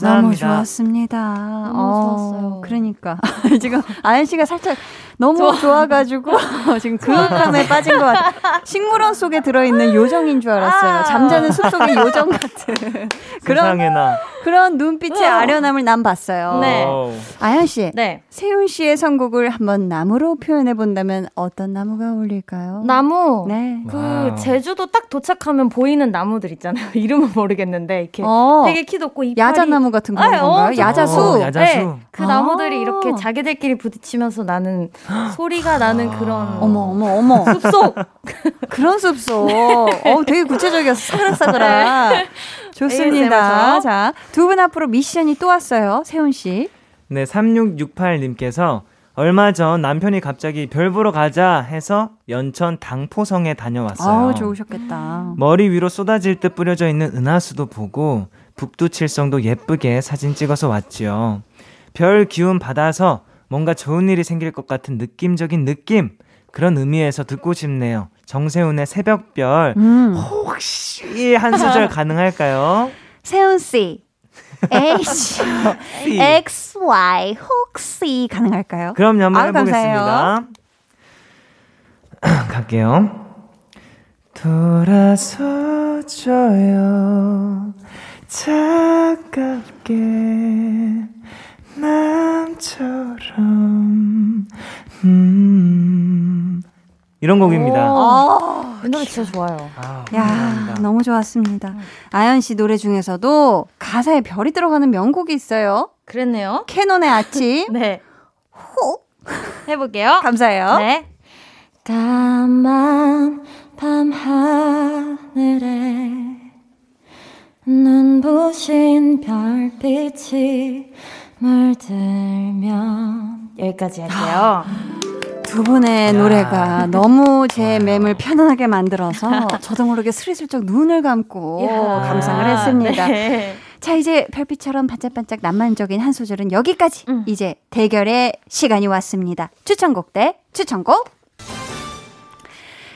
E: 감사합니다.
A: 너무 좋았습니다.
C: 너무 좋았어요.
A: 그러니까 지금 아연 씨가 살짝 너무 좋아. 가지고 지금 그윽함에 빠진 것 같아. 식물원 속에 들어있는 요정인 줄 알았어요. 잠자는 숲속의 요정 같은 그런
E: 세상에나
A: 그런 눈빛의 아련함을 난 봤어요.
C: 네.
A: 아연 씨,
C: 네.
A: 세운 씨의 선곡을 한번 나무로 표현해 본다면 어떤 나무가 어울릴까요?
C: 나무.
A: 네.
C: 그
E: 와우.
C: 제주도 딱 도착하면 보이는 나무들 있잖아요. 이름은 모르겠는데 이렇게
A: 어,
C: 되게 키 높고 이파리
A: 야자나무 같은
C: 아,
A: 그런
C: 어,
A: 건가요?
C: 저-
A: 야자수.
E: 어, 야자수.
C: 네, 그
A: 아.
C: 나무들이 이렇게 자기들끼리 부딪히면서 나는 소리가 나는 그런
A: 어머 어머 어머
C: 숲속
A: 그런 숲속. 어, 되게 구체적이었어. 사그라사그라. 좋습니다.
C: ASMR 죠?
A: 자, 두 분 앞으로 미션이 또 왔어요. 세훈 씨.
E: 네, 3668님께서 얼마 전 남편이 갑자기 별 보러 가자 해서 연천 당포성에 다녀왔어요.
A: 아우, 좋으셨겠다.
E: 머리 위로 쏟아질 듯 뿌려져 있는 은하수도 보고 북두칠성도 예쁘게 사진 찍어서 왔지요. 별 기운 받아서 뭔가 좋은 일이 생길 것 같은 느낌적인 느낌 그런 의미에서 듣고 싶네요. 정세훈의 새벽별
A: 음.
E: 혹시 한 소절 가능할까요?
A: 세훈 씨. H X Y 혹시 가능할까요?
E: 그럼요, 한번
A: 아유,
E: 해보겠습니다. 갈게요. 돌아서줘요. 차갑게 남처럼 음. 이런 곡입니다.
C: 오, 이 노래 진짜 좋아요.
E: 아,
A: 야,
E: 감사합니다.
A: 너무 좋았습니다. 아연 씨 노래 중에서도 가사에 별이 들어가는 명곡이 있어요.
C: 그랬네요.
A: 캐논의 아침.
C: 네. 호. 해볼게요.
A: 감사해요.
C: 네. 까만 밤 하늘에 눈부신 별빛이 물들면 여기까지 할게요.
A: 두 분의 노래가 너무 제 맴을 편안하게 만들어서 저도 모르게 스리슬쩍 눈을 감고
C: 이야.
A: 감상을 했습니다.
C: 네.
A: 자, 이제 별빛처럼 반짝반짝 낭만적인 한 소절은 여기까지.
C: 음.
A: 이제 대결의 시간이 왔습니다. 추천곡 대 추천곡.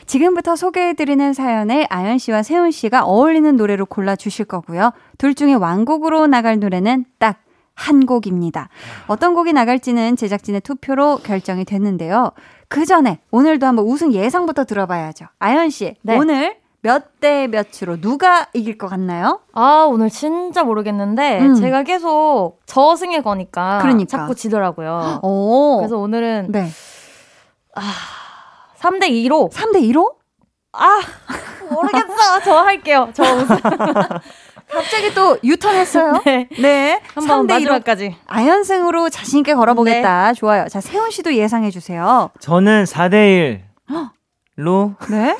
A: 지금부터 소개해드리는 사연을 아연 씨와 세훈 씨가 어울리는 노래로 골라주실 거고요. 둘 중에 완곡으로 나갈 노래는 딱 한 곡입니다. 어떤 곡이 나갈지는 제작진의 투표로 결정이 됐는데요. 그 전에 오늘도 한번 우승 예상부터 들어봐야죠. 아연 씨,
C: 네.
A: 오늘 몇 대 몇으로 누가 이길 것 같나요?
C: 아, 오늘 진짜 모르겠는데,
A: 음.
C: 제가 계속 저승의 거니까.
A: 그러니까.
C: 자꾸 지더라고요.
A: 오.
C: 그래서 오늘은
A: 네.
C: 3대 2로.
A: 3대 2로?
C: 아, 모르겠어. 저 할게요. 저 우승.
A: 갑자기 또 유턴했어요.
C: 네.
A: 네.
C: 한번
A: 3대 2로
C: 마지막까지.
A: 아연승으로 자신있게 걸어보겠다. 좋아요. 자, 세훈 씨도 예상해주세요.
E: 저는 4대 1 로
A: 네?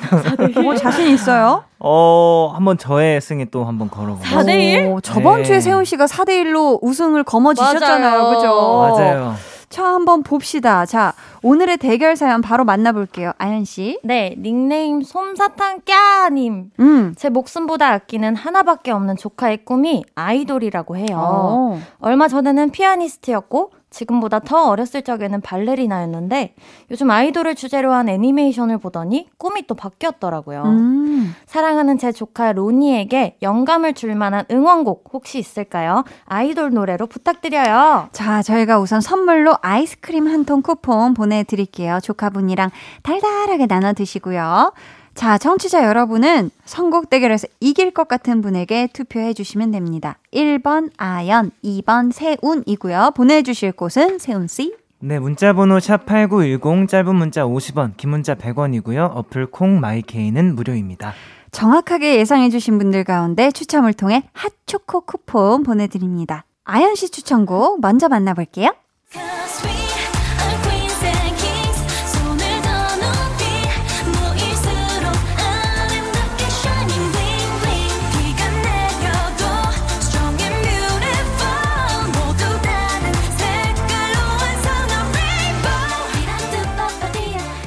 A: 뭐 자신 있어요?
E: 어, 한번 저의 승에 또 한번 걸어보겠습니다.
C: 4대 1?
A: 오, 저번
E: 네.
A: 주에 세훈 씨가 4대 1로 우승을 거머쥐셨잖아요.
C: 맞아요.
A: 그죠?
E: 맞아요.
A: 자, 한번 봅시다. 자, 오늘의 대결 사연 바로 만나볼게요. 아연 씨.
C: 네, 닉네임 솜사탕 꺄님.
A: 음.
C: 제 목숨보다 아끼는 하나밖에 없는 조카의 꿈이 아이돌이라고 해요.
A: 어.
C: 얼마 전에는 피아니스트였고 지금보다 더 어렸을 적에는 발레리나였는데 요즘 아이돌을 주제로 한 애니메이션을 보더니 꿈이 또 바뀌었더라고요.
A: 음.
C: 사랑하는 제 조카 로니에게 영감을 줄 만한 응원곡 혹시 있을까요? 아이돌 노래로 부탁드려요.
A: 자, 저희가 우선 선물로 아이스크림 한 통 쿠폰 보내드릴게요. 조카분이랑 달달하게 나눠 드시고요. 자, 청취자 여러분은 선곡 대결에서 이길 것 같은 분에게 투표해 주시면 됩니다. 1번 아연, 2번 세운이고요. 보내주실 곳은 세운씨.
E: 네, 문자 번호 샵8910 짧은 문자 50원, 긴 문자 100원이고요. 어플 콩 마이케이는 무료입니다.
A: 정확하게 예상해 주신 분들 가운데 추첨을 통해 핫초코 쿠폰 보내드립니다. 아연 씨 추천곡 먼저 만나볼게요.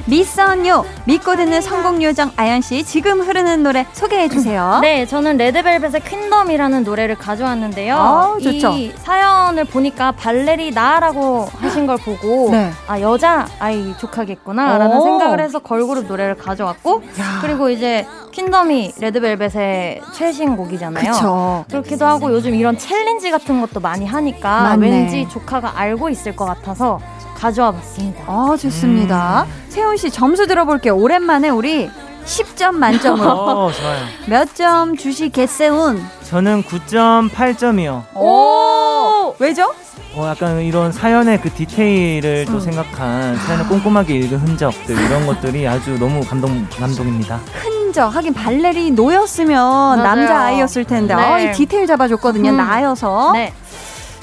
A: 믿선요 믿고 듣는 선곡 요정 아연 씨 지금 흐르는 노래 소개해 주세요.
C: 네, 저는 레드벨벳의 Queendom이라는 노래를 가져왔는데요.
A: 아, 좋죠.
C: 이 사연을 보니까 발레리나라고 하신 걸 보고
A: 네.
C: 아 여자 아이 조카겠구나라는
A: 오.
C: 생각을 해서 걸그룹 노래를 가져왔고 그리고 이제 Queendom이 레드벨벳의 최신 곡이잖아요.
A: 그쵸.
C: 그렇기도 하고 요즘 이런 challenge 같은 것도 많이 하니까
A: 맞네.
C: 왠지 조카가 알고 있을 것 같아서 가져와 봤습니다.
A: 어, 좋습니다. 세훈 씨 점수 들어볼게요. 오랜만에 우리 10점 만점으로
E: 어, 좋아요.
A: 몇 점 주시겠세운?
E: 저는 9.8점이요.
A: 오! 왜죠?
E: 어, 약간 이런 사연의 그 디테일을 또 생각한 사연을 꼼꼼하게 읽은 흔적들 이런 것들이 아주 너무 감동 감동입니다.
A: 흔적 하긴 발레리 노였으면
C: 맞아요.
A: 남자 아이였을 텐데
C: 네.
A: 어, 이 디테일 잡아줬거든요.
C: 음.
A: 나여서.
C: 네.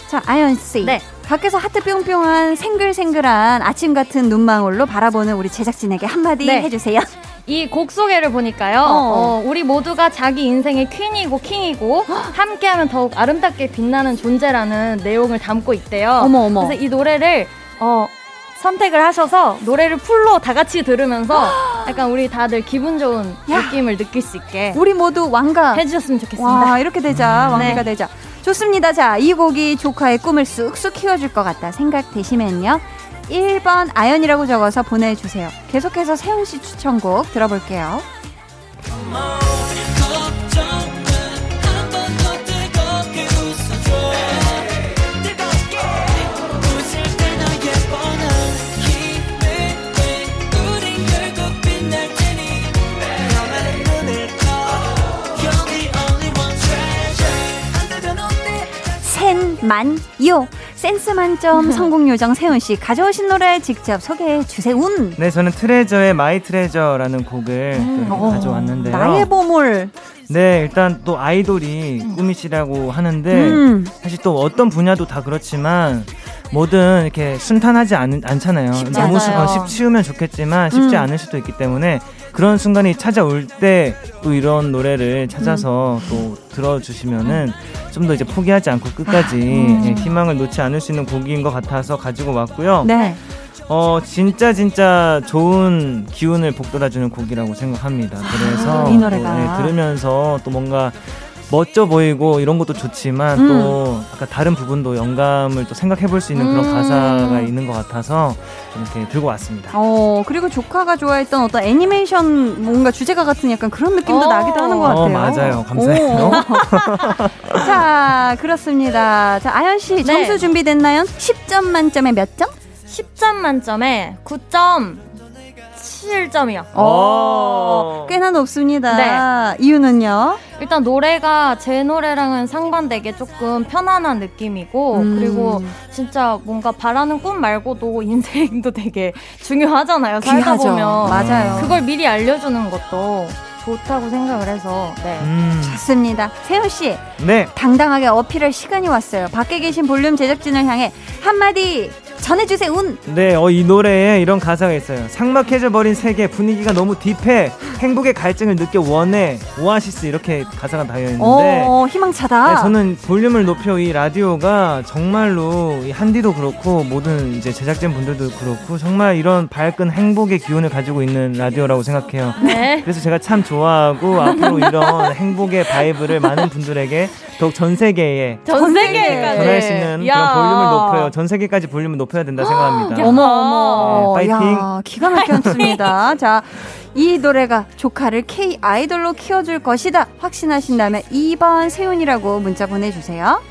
A: 자, 아연 씨.
C: 네.
A: 밖에서 하트 뿅뿅한 생글생글한 아침 같은 눈망울로 바라보는 우리 제작진에게 한마디
C: 네.
A: 해주세요.
C: 이 곡 소개를 보니까요.
A: 어.
C: 어, 우리 모두가 자기 인생의 퀸이고 킹이고 함께하면 더욱 아름답게 빛나는 존재라는 내용을 담고 있대요.
A: 어머, 어머.
C: 그래서 이 노래를 어, 선택을 하셔서 노래를 풀로 다 같이 들으면서 약간 우리 다들 기분 좋은
A: 야.
C: 느낌을 느낄 수 있게
A: 우리 모두 왕가.
C: 해주셨으면 좋겠습니다.
A: 와, 이렇게 되자. 왕비가
C: 네.
A: 되자. 좋습니다. 자, 이 곡이 조카의 꿈을 쑥쑥 키워줄 것 같다 생각되시면요. 1번 아연이라고 적어서 보내주세요. 계속해서 세훈 씨 추천곡 들어볼게요. 만요 센스 만점 선곡 요정 세운 씨 가져오신 노래 직접 소개해 주세요.
E: 네, 저는 트레저의 My Treasure라는 곡을 또
A: 어,
E: 가져왔는데요.
A: 나의 보물.
E: 네, 일단 또 아이돌이 꿈이시라고 하는데
A: 음.
E: 사실 또 어떤 분야도 다 그렇지만 뭐든 이렇게 순탄하지 않, 않잖아요. 너무 쉬,
A: 않아요.
E: 어, 쉽, 쉬우면 좋겠지만 쉽지
A: 음.
E: 않을 수도 있기 때문에 그런 순간이 찾아올 때 또 이런 노래를 찾아서
A: 음.
E: 또 들어주시면은 좀 더 이제 포기하지 않고 끝까지
A: 음.
E: 예, 희망을 놓지 않을 수 있는 곡인 것 같아서 가지고 왔고요.
A: 네.
E: 어 진짜 진짜 좋은 기운을 북돋아주는 곡이라고 생각합니다. 그래서
A: 아, 이 노래가.
E: 또, 네, 들으면서 또 뭔가 멋져 보이고 이런 것도 좋지만
A: 음.
E: 또 약간 다른 부분도 영감을 또 생각해 볼 수 있는 그런
C: 음.
E: 가사가 있는 것 같아서 이렇게 들고 왔습니다.
A: 어, 그리고 조카가 좋아했던 어떤 애니메이션 뭔가 주제가 같은 약간 그런 느낌도
C: 어.
A: 나기도 하는 것 같아요.
E: 어, 맞아요. 감사해요.
A: 오. 자, 그렇습니다. 자, 아연 씨,
C: 네.
A: 점수 준비됐나요? 10점 만점에 몇 점?
C: 10점 만점에 9.7점 이요.
E: 어.
A: 꽤나 높습니다. 이유는요?
C: 일단 노래가 제 노래랑은 상반되게 조금 편안한 느낌이고
A: 음.
C: 그리고 진짜 뭔가 바라는 꿈 말고도 인생도 되게 중요하잖아요. 살다
A: 귀하죠.
C: 보면
A: 맞아요.
C: 그걸 미리 알려주는 것도 좋다고 생각을 해서 네.
E: 음,
A: 좋습니다. 세운 씨,
E: 네.
A: 당당하게 어필할 시간이 왔어요. 밖에 계신 볼륨 제작진을 향해 한마디 전해주세요. 운.
E: 네, 어, 이 노래에 이런 가사가 있어요. 삭막해져 버린 세계 분위기가 너무 deep해. 행복의 갈증을 느껴 원해. 오아시스 이렇게 가사가 달려 있는데
A: 어, 희망차다.
E: 네, 저는 볼륨을 높여 이 라디오가 정말로 이 한디도 그렇고 모든 이제 제작진 분들도 그렇고 정말 이런 밝은 행복의 기운을 가지고 있는 라디오라고 생각해요.
C: 네.
E: 그래서 제가 참 좋아하고 앞으로 이런 행복의 vibe를 많은 분들에게 더욱 전 세계에
C: 전 세계까지
E: 전할 수 있는
C: 네. 야.
E: 그런 볼륨을 높여요. 전 세계까지 볼륨을 높여 야 된다 생각합니다.
C: 야.
A: 어머 어머.
E: 네, 파이팅.
A: 야, 기가 막혔습니다. 자, 이 노래가 조카를 K 아이돌로 키워줄 것이다 확신하신다면 2번 세훈이라고 문자 보내주세요.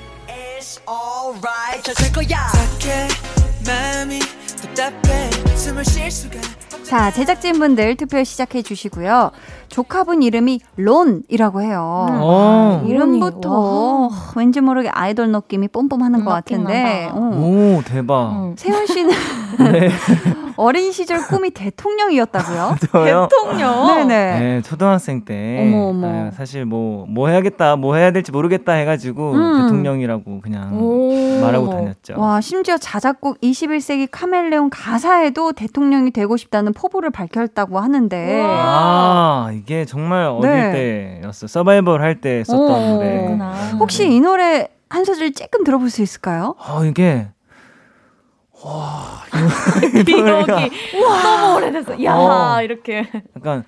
A: 자, 제작진분들 투표 시작해 주시고요. 조카분 이름이 론이라고 해요.
E: 어.
A: 이름부터 왠지 모르게 아이돌 느낌이 뽐뽐하는
C: 음,
A: 것 같은데. 어.
E: 오 대박.
C: 음.
A: 세훈 씨는
E: 네.
A: 어린 시절 꿈이 대통령이었다고요?
C: 대통령.
A: 네네.
E: 네, 초등학생 때
A: 어머, 어머.
E: 아, 사실 뭐뭐 해야겠다, 뭐 해야 될지 모르겠다 해가지고
A: 음.
E: 대통령이라고 그냥
C: 오.
E: 말하고 다녔죠.
A: 와, 심지어 자작곡 21세기 카멜레온 가사에도 대통령이 되고 싶다는 포부를 밝혔다고 하는데.
C: 우와.
E: 아 이게 정말 어릴
A: 네.
E: 때였어. 서바이벌 할 때 썼던
A: 어.
E: 노래.
C: 그렇구나.
A: 혹시 이 노래 한 소절 조금 들어볼 수 있을까요?
E: 아 이게
C: 기억이 너무 오래됐어. 야
E: 어.
C: 이렇게.
E: 약간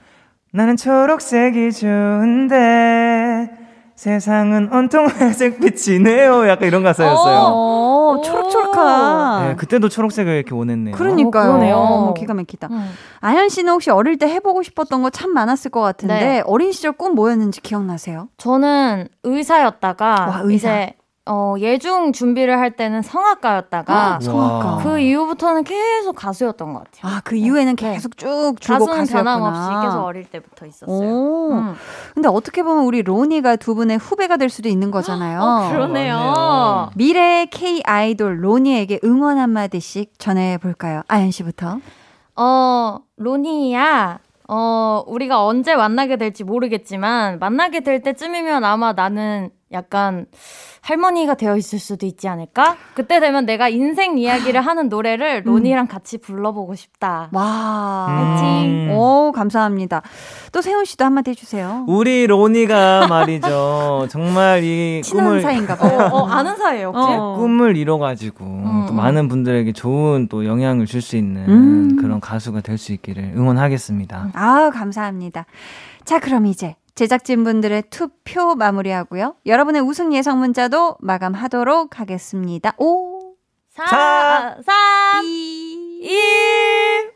E: 나는 초록색이 좋은데 세상은 온통 회색 빛이네요. 약간 이런 가사였어요.
A: 어, 초록초록한.
E: 네, 그때도 초록색을 이렇게 원했네요.
A: 그러니까요.
C: 어, 그러네요.
A: 어머, 기가 막히다.
C: 음.
A: 아현 씨는 혹시 어릴 때 해보고 싶었던 거 참 많았을 것 같은데
C: 네.
A: 어린 시절 꿈 뭐였는지 기억나세요?
C: 저는 의사였다가
A: 와, 의사.
C: 이제 어, 예중 준비를 할 때는 성악가였다가
A: 아, 성악가.
E: 와.
C: 그 이후부터는 계속 가수였던 것 같아요.
A: 아, 그 이후에는 계속 쭉 줄고
C: 가수는
A: 가수였구나.
C: 변함없이 계속 어릴 때부터 있었어요.
A: 오.
C: 음.
A: 근데 어떻게 보면 우리 로니가 두 분의 후배가 될 수도 있는 거잖아요.
C: 어, 그러네요.
A: 미래의 K 아이돌 로니에게 응원 한 마디씩 전해 볼까요? 아연 씨부터.
C: 어, 로니야. 어, 우리가 언제 만나게 될지 모르겠지만 만나게 될 때쯤이면 아마 나는 약간 할머니가 되어 있을 수도 있지 않을까? 그때 되면 내가 인생 이야기를 하는 노래를 로니랑 같이 불러보고 싶다.
A: 와.
E: 음.
A: 오, 감사합니다. 또 세훈 씨도 한마디 해주세요.
E: 우리 로니가 말이죠. 정말 이
A: 친한
E: 꿈을
A: 사이인가
C: 어,
A: 봐요.
C: 어, 아는 사이예요, 혹시?
A: 어.
E: 꿈을 이뤄가지고 또
C: 음.
E: 많은 분들에게 좋은 또 영향을 줄 수 있는
A: 음.
E: 그런 가수가 될 수 있기를 응원하겠습니다.
A: 아, 감사합니다. 자, 그럼 이제 제작진분들의 투표 마무리하고요. 여러분의 우승 예상 문자도 마감하도록 하겠습니다. 5,
C: 4,
E: 사,
C: 3,
A: 2,
C: 1.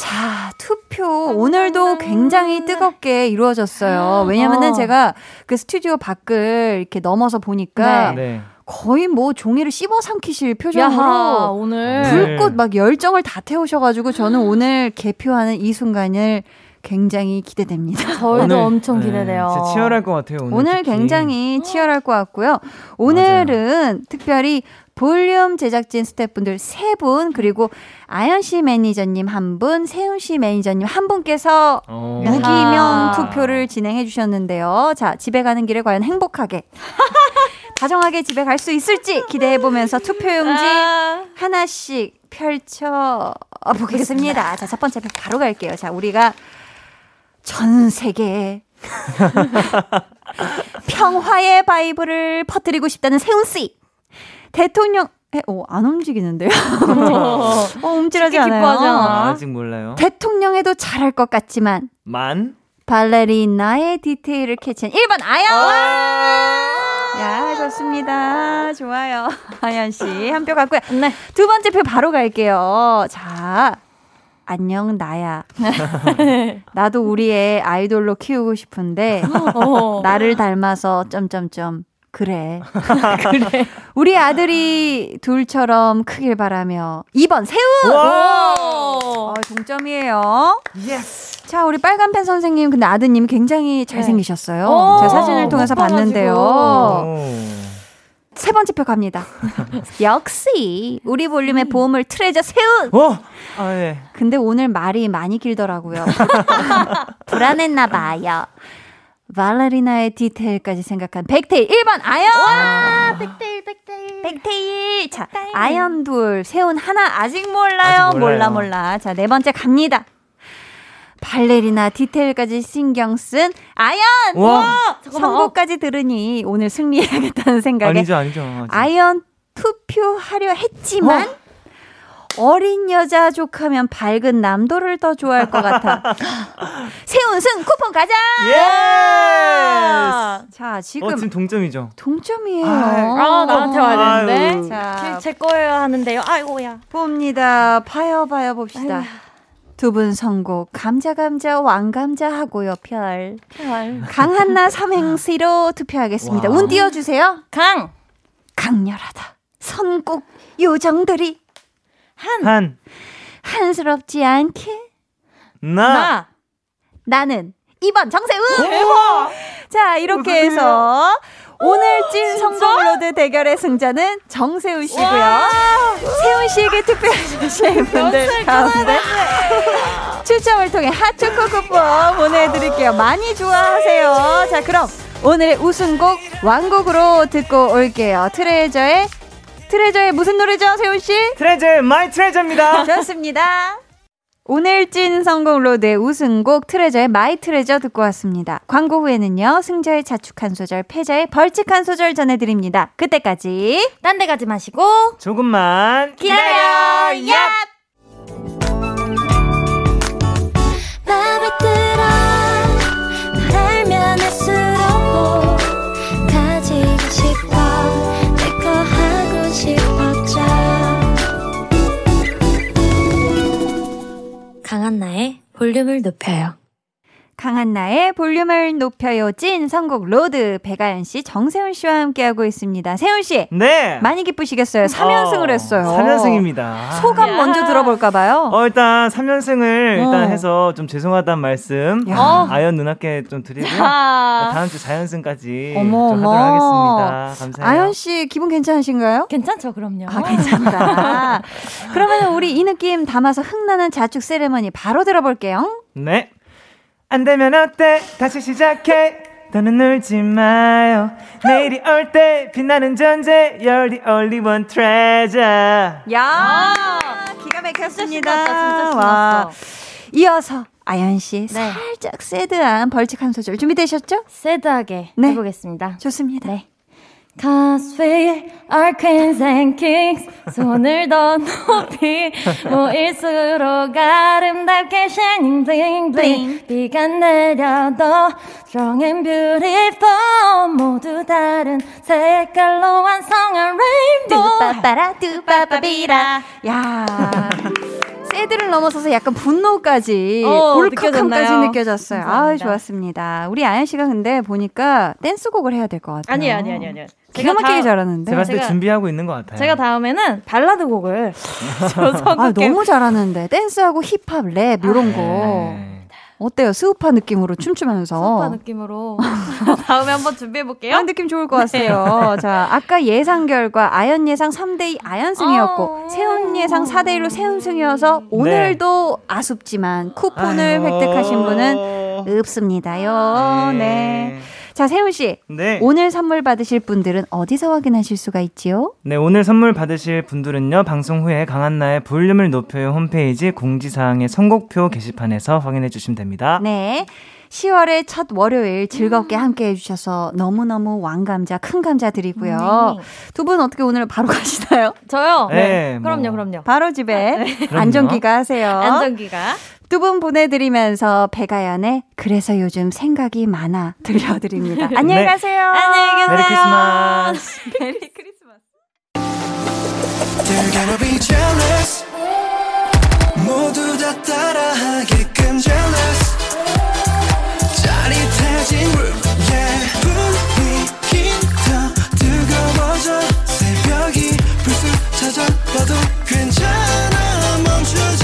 A: 자, 투표 오늘도 굉장히 뜨겁게 이루어졌어요. 왜냐면은
C: 어.
A: 제가 그 스튜디오 밖을 이렇게 넘어서 보니까
C: 네.
E: 네.
A: 거의 뭐 종이를 씹어 삼키실 표정으로
C: 오늘.
A: 불꽃 막 열정을 다 태우셔가지고 저는 오늘 개표하는 이 순간을 굉장히 기대됩니다.
C: 저희도 엄청
E: 네,
C: 기대돼요.
E: 진짜 치열할 것 같아요. 오늘,
A: 오늘. 굉장히 치열할 것 같고요. 오늘은 특별히 볼륨 제작진 스태프분들 세 분, 그리고 아연 씨 매니저님 한 분, 세훈 씨 매니저님 한 분께서
E: 어.
A: 무기명. 투표를 진행해 주셨는데요. 자, 집에 가는 길에 과연 행복하게, 다정하게 집에 갈 수 있을지 기대해 보면서 투표용지
C: 아.
A: 하나씩 펼쳐 보겠습니다. 자, 첫 번째 바로 갈게요. 자, 우리가 전 세계에 평화의 vibe를 퍼뜨리고 싶다는 세운 씨. 대통령 에, 오, 안 움직이는데요. 어, 움찔하지 않아요.
C: 않아.
E: 아직 몰라요.
A: 대통령에도 잘할 것 같지만
E: 만?
A: 발레리나의 디테일을 캐치한 1번 아연. 야, 좋습니다. 좋아요. 아연 씨, 한 표 갖고요.
C: 네.
A: 두 번째 표 바로 갈게요. 자, 안녕, 나야. 나도 우리의 아이돌로 키우고 싶은데,
C: 어.
A: 나를 닮아서, 점점점. 그래. 그래. 우리 아들이 둘처럼 크길 바라며. 2번, 세운!
E: 와!
A: 어, 동점이에요.
E: Yes.
A: 자, 우리 빨간펜 선생님, 근데 아드님 굉장히 잘생기셨어요.
C: 어,
A: 제가 사진을 통해서. 봤는데요.
E: 오.
A: 세 번째 표 갑니다. 역시 우리 볼륨의 보물 Treasure 세운.
E: 어! 아, 예.
A: 근데 오늘 말이 많이 길더라고요. 불안했나 봐요. 발레리나의 디테일까지 생각한 백테일 1번 아연. 와, 백테일 백테일. 백테일. 자, 아연 둘, 세운 하나 아직 몰라요.
E: 아직 몰라요.
A: 몰라 몰라. 자, 네 번째 갑니다. 발레리나 디테일까지 신경 쓴 아연.
E: 와!
A: 선곡까지 들으니 오늘 승리해야겠다는 생각에
E: 아니죠, 아니죠. 아직.
A: 아연 투표하려 했지만 어. 린 여자 조카면 밝은 남도를 더 좋아할 것 같아. 세훈승 쿠폰 가자.
E: Yes!
A: 자 지금
E: 어, 지금 동점이죠.
A: 동점이에요.
C: 아, 나한테 와야 되는데.
E: 아유.
A: 자
C: 제 거예요 하는데요. 아이고야.
A: 봅니다. 봐요 봐요 봅시다. 두 분 선곡 감자 감자 왕감자 하고요 별.
C: 별.
A: 강한나 삼행시로 투표하겠습니다.
E: 와.
A: 운 띄워주세요.
C: 강.
A: 강렬하다. 선곡 요정들이
C: 한.
E: 한,
A: 한스럽지 않게
E: 나.
C: 나.
A: 나는 2번 정세훈. 자 이렇게 해서 오늘 찐 성공로드 대결의 승자는 정세훈 씨고요. 세훈 씨에게 투표해주신 분들 가운데 추첨을 통해 핫초코 쿠폰 보내드릴게요. 많이 좋아하세요. 자 그럼 오늘의 우승곡 완곡으로 듣고 올게요. 트레저의 트레저의 무슨 노래죠, 세훈 씨?
E: 트레저, My Treasure입니다.
A: 좋습니다. 오늘 찐 선곡 로드의 우승곡 트레저의 My Treasure 듣고 왔습니다. 광고 후에는요, 승자의 자축한 소절, 패자의 벌칙한 소절 전해드립니다. 그때까지
C: 딴 데 가지 마시고
E: 조금만
C: 기다려. 야.
F: 강한나의 볼륨을 높여요
A: 강한나의 볼륨을 높여요 찐 선곡 로드 배가연 씨, 정세훈 씨와 함께하고 있습니다. 세훈 씨
E: 네.
A: 많이 기쁘시겠어요. 3연승을 했어요.
E: 3연승입니다.
A: 소감
C: 야.
A: 먼저 들어볼까 봐요.
E: 어, 일단 3연승을 일단
A: 어.
E: 해서 좀 죄송하다는 말씀
A: 야.
E: 아, 아연 누나께 좀 드리고요.
C: 아.
E: 다음 주 4연승까지
A: 어머,
E: 좀. 하도록 하겠습니다. 감사해요.
A: 아연 씨 기분 괜찮으신가요?
C: 괜찮죠, 그럼요.
A: 아, 괜찮다. 그러면 우리 이 느낌 담아서 흥나는 자축 세레머니 바로 들어볼게요.
E: 네. 안 되면 어때? 다시 시작해. 더는 놀지 마요. 내일이 올 때 빛나는 존재. You're the only one treasure.
A: 야 기가 막혔습니다.
C: 아. 신났다, 진짜
A: 와. 이어서 아연 씨
C: 네.
A: 살짝 새드한 벌칙 한 소절 준비되셨죠?
C: 새드하게
A: 네.
C: 해보겠습니다.
A: 좋습니다.
C: 네. Cause we are queens and kings 손을 더 높이 모일수록 아름답게 shining bling bling 비가 내려도 strong and beautiful 모두 다른 색깔로 완성한 rainbow
D: 뚜빠빠라 뚜빠빠비라.
A: 야. 새들을 넘어서서 약간 분노까지
C: 어,
A: 울컥함까지
C: 느껴졌나요?
A: 느껴졌어요. 아,
C: 감사합니다.
A: 좋았습니다. 우리 아연 씨가 근데 보니까 댄스곡을 해야 될 것 같아요.
C: 아니에요 아니에요 아니에요
A: 기가 막히게
C: 다-
A: 잘하는데.
E: 제가 봤을 때
C: 제가-
E: 준비하고 있는 것 같아요.
C: 제가 다음에는 발라드 곡을 저
A: 아, 너무 잘하는데. 댄스하고 힙합, 랩 이런 거.
E: 네.
A: 어때요? 스우파 느낌으로 춤추면서.
C: 소파 느낌으로 다음에 한번 준비해 볼게요.
A: 아, 느낌 좋을 것 같아요. 자, 아까 예상 결과 아연 예상 3대2 아연승이었고
C: 어.
A: 세훈 예상 4대1로 세훈승이어서 오늘도 아쉽지만 쿠폰을. 획득하신 분은 없습니다요. 네. 자, 세훈 씨.
E: 네.
A: 오늘 선물 받으실 분들은 어디서 확인하실 수가 있지요?
E: 네, 오늘 선물 받으실 분들은요, 방송 후에 강한나의 볼륨을 높여요 홈페이지 공지사항의 선곡표 게시판에서 확인해 주시면 됩니다.
A: 네. 10월의 첫 월요일 즐겁게 함께 해주셔서 너무너무 왕감자, 큰 감자 드리고요. 두분 어떻게 오늘 바로 가시나요?
C: 저요.
E: 네, 뭐.
C: 그럼요 그럼요.
A: 바로 집에
E: 그럼요.
A: 안전기가 하세요.
C: 안전기가
A: 두 분 보내드리면서 배가연의 그래서 요즘 생각이 많아 들려드립니다. 안녕히
E: 네.
A: 가세요.
C: 안녕히 계세요.
A: Merry Christmas. Merry Christmas.
G: They're gonna be jealous 모두 다 따라하게끔 jealous 짜릿해진 room yeah 분위기 더 뜨거워져 새벽이 불쑥 찾아와도 괜찮아 멈추지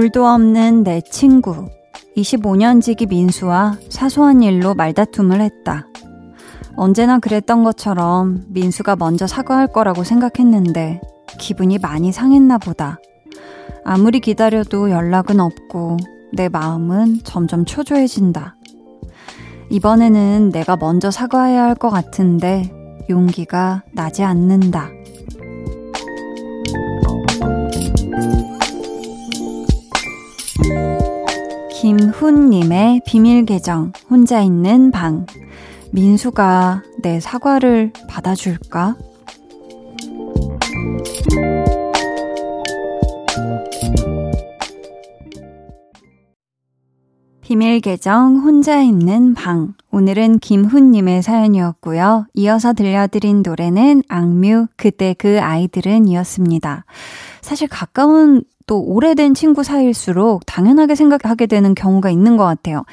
A: 둘도 없는 내 친구. 25년 지기 민수와 사소한 일로 말다툼을 했다. 언제나 그랬던 것처럼 민수가 먼저 사과할 거라고 생각했는데 기분이 많이 상했나 보다. 아무리 기다려도 연락은 없고 내 마음은 점점 초조해진다. 이번에는 내가 먼저 사과해야 할 것 같은데 용기가 나지 않는다. 김훈님의 비밀 계정, 혼자 있는 방. 민수가 내 사과를 받아줄까? 비밀 계정 혼자 있는 방. 오늘은 김훈님의 사연이었고요. 이어서 들려드린 노래는 악뮤 그때 그 아이들은 이었습니다. 사실 가까운 또 오래된 친구 사이일수록 당연하게 생각하게 되는 경우가 있는 것 같아요.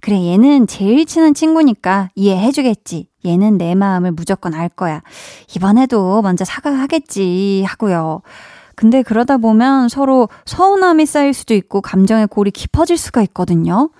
A: 그래, 얘는 제일 친한 친구니까 이해해주겠지. 얘는 내 마음을 무조건 알 거야. 이번에도 먼저 사과하겠지. 하고요. 근데 그러다 보면 서로 서운함이 쌓일 수도 있고 감정의 골이 깊어질 수가 있거든요.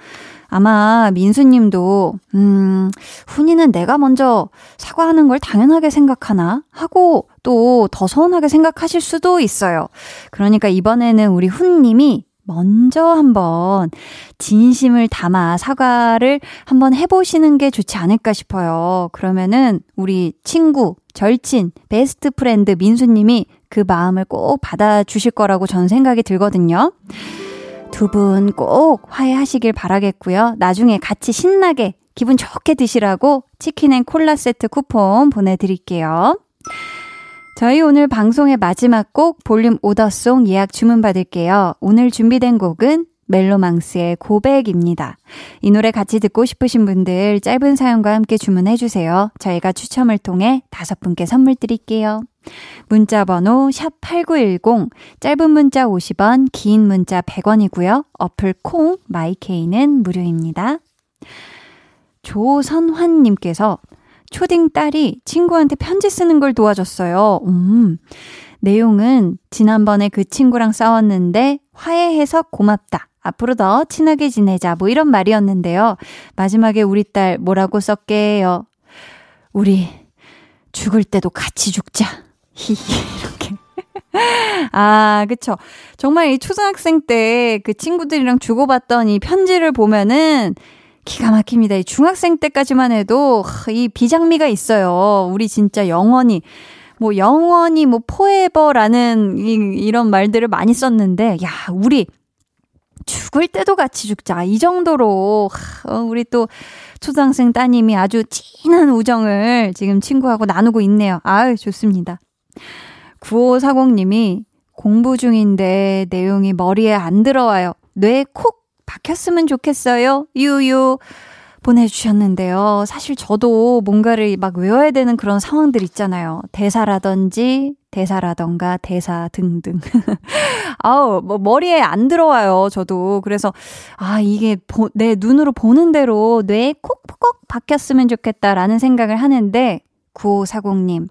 A: 아마 민수님도 음 훈이는 내가 먼저 사과하는 걸 당연하게 생각하나 하고 또 더 서운하게 생각하실 수도 있어요. 그러니까 이번에는 우리 훈님이 먼저 한번 진심을 담아 사과를 한번 해보시는 게 좋지 않을까 싶어요. 그러면은 우리 친구, 절친, best friend 민수님이 그 마음을 꼭 받아주실 거라고 전 생각이 들거든요. 두 분 꼭 화해하시길 바라겠고요. 나중에 같이 신나게 기분 좋게 드시라고 치킨 and 콜라 세트 쿠폰 보내드릴게요. 저희 오늘 방송의 마지막 곡 볼륨 오더송 예약 주문 받을게요. 오늘 준비된 곡은 멜로망스의 고백입니다. 이 노래 같이 듣고 싶으신 분들 짧은 사연과 함께 주문해 주세요. 저희가 추첨을 통해 다섯 분께 선물 드릴게요. 문자 번호 샵8910 짧은 문자 50원, 긴 문자 100원이고요. 어플 콩 마이케이는 무료입니다. 조선환 님께서 초딩 딸이 친구한테 편지 쓰는 걸 도와줬어요. 음. 내용은 지난번에 그 친구랑 싸웠는데 화해해서 고맙다. 앞으로 더 친하게 지내자. 뭐 이런 말이었는데요. 마지막에 우리 딸 뭐라고 썼게요? 우리 죽을 때도 같이 죽자. 히히, 이렇게. 아, 그쵸. 정말 이 초등학생 때 그 친구들이랑 주고받던 이 편지를 보면은 기가 막힙니다. 이 중학생 때까지만 해도 이 비장미가 있어요. 우리 진짜 영원히 뭐 영원히 뭐 포에버라는 이, 이런 말들을 많이 썼는데 야, 우리 죽을 때도 같이 죽자. 이 정도로 어, 우리 또 초등학생 따님이 아주 진한 우정을 지금 친구하고 나누고 있네요. 아유, 좋습니다. 9540님이 공부 중인데 내용이 머리에 안 들어와요. 뇌에 콕 박혔으면 좋겠어요. 유유. 보내주셨는데요. 사실 저도 뭔가를 막 외워야 되는 그런 상황들 있잖아요. 대사라든지, 대사라던가, 대사 등등. 아우, 뭐, 머리에 안 들어와요. 저도. 그래서, 아, 이게 보, 내 눈으로 보는 대로 뇌에 콕콕 박혔으면 좋겠다라는 생각을 하는데, 9540님.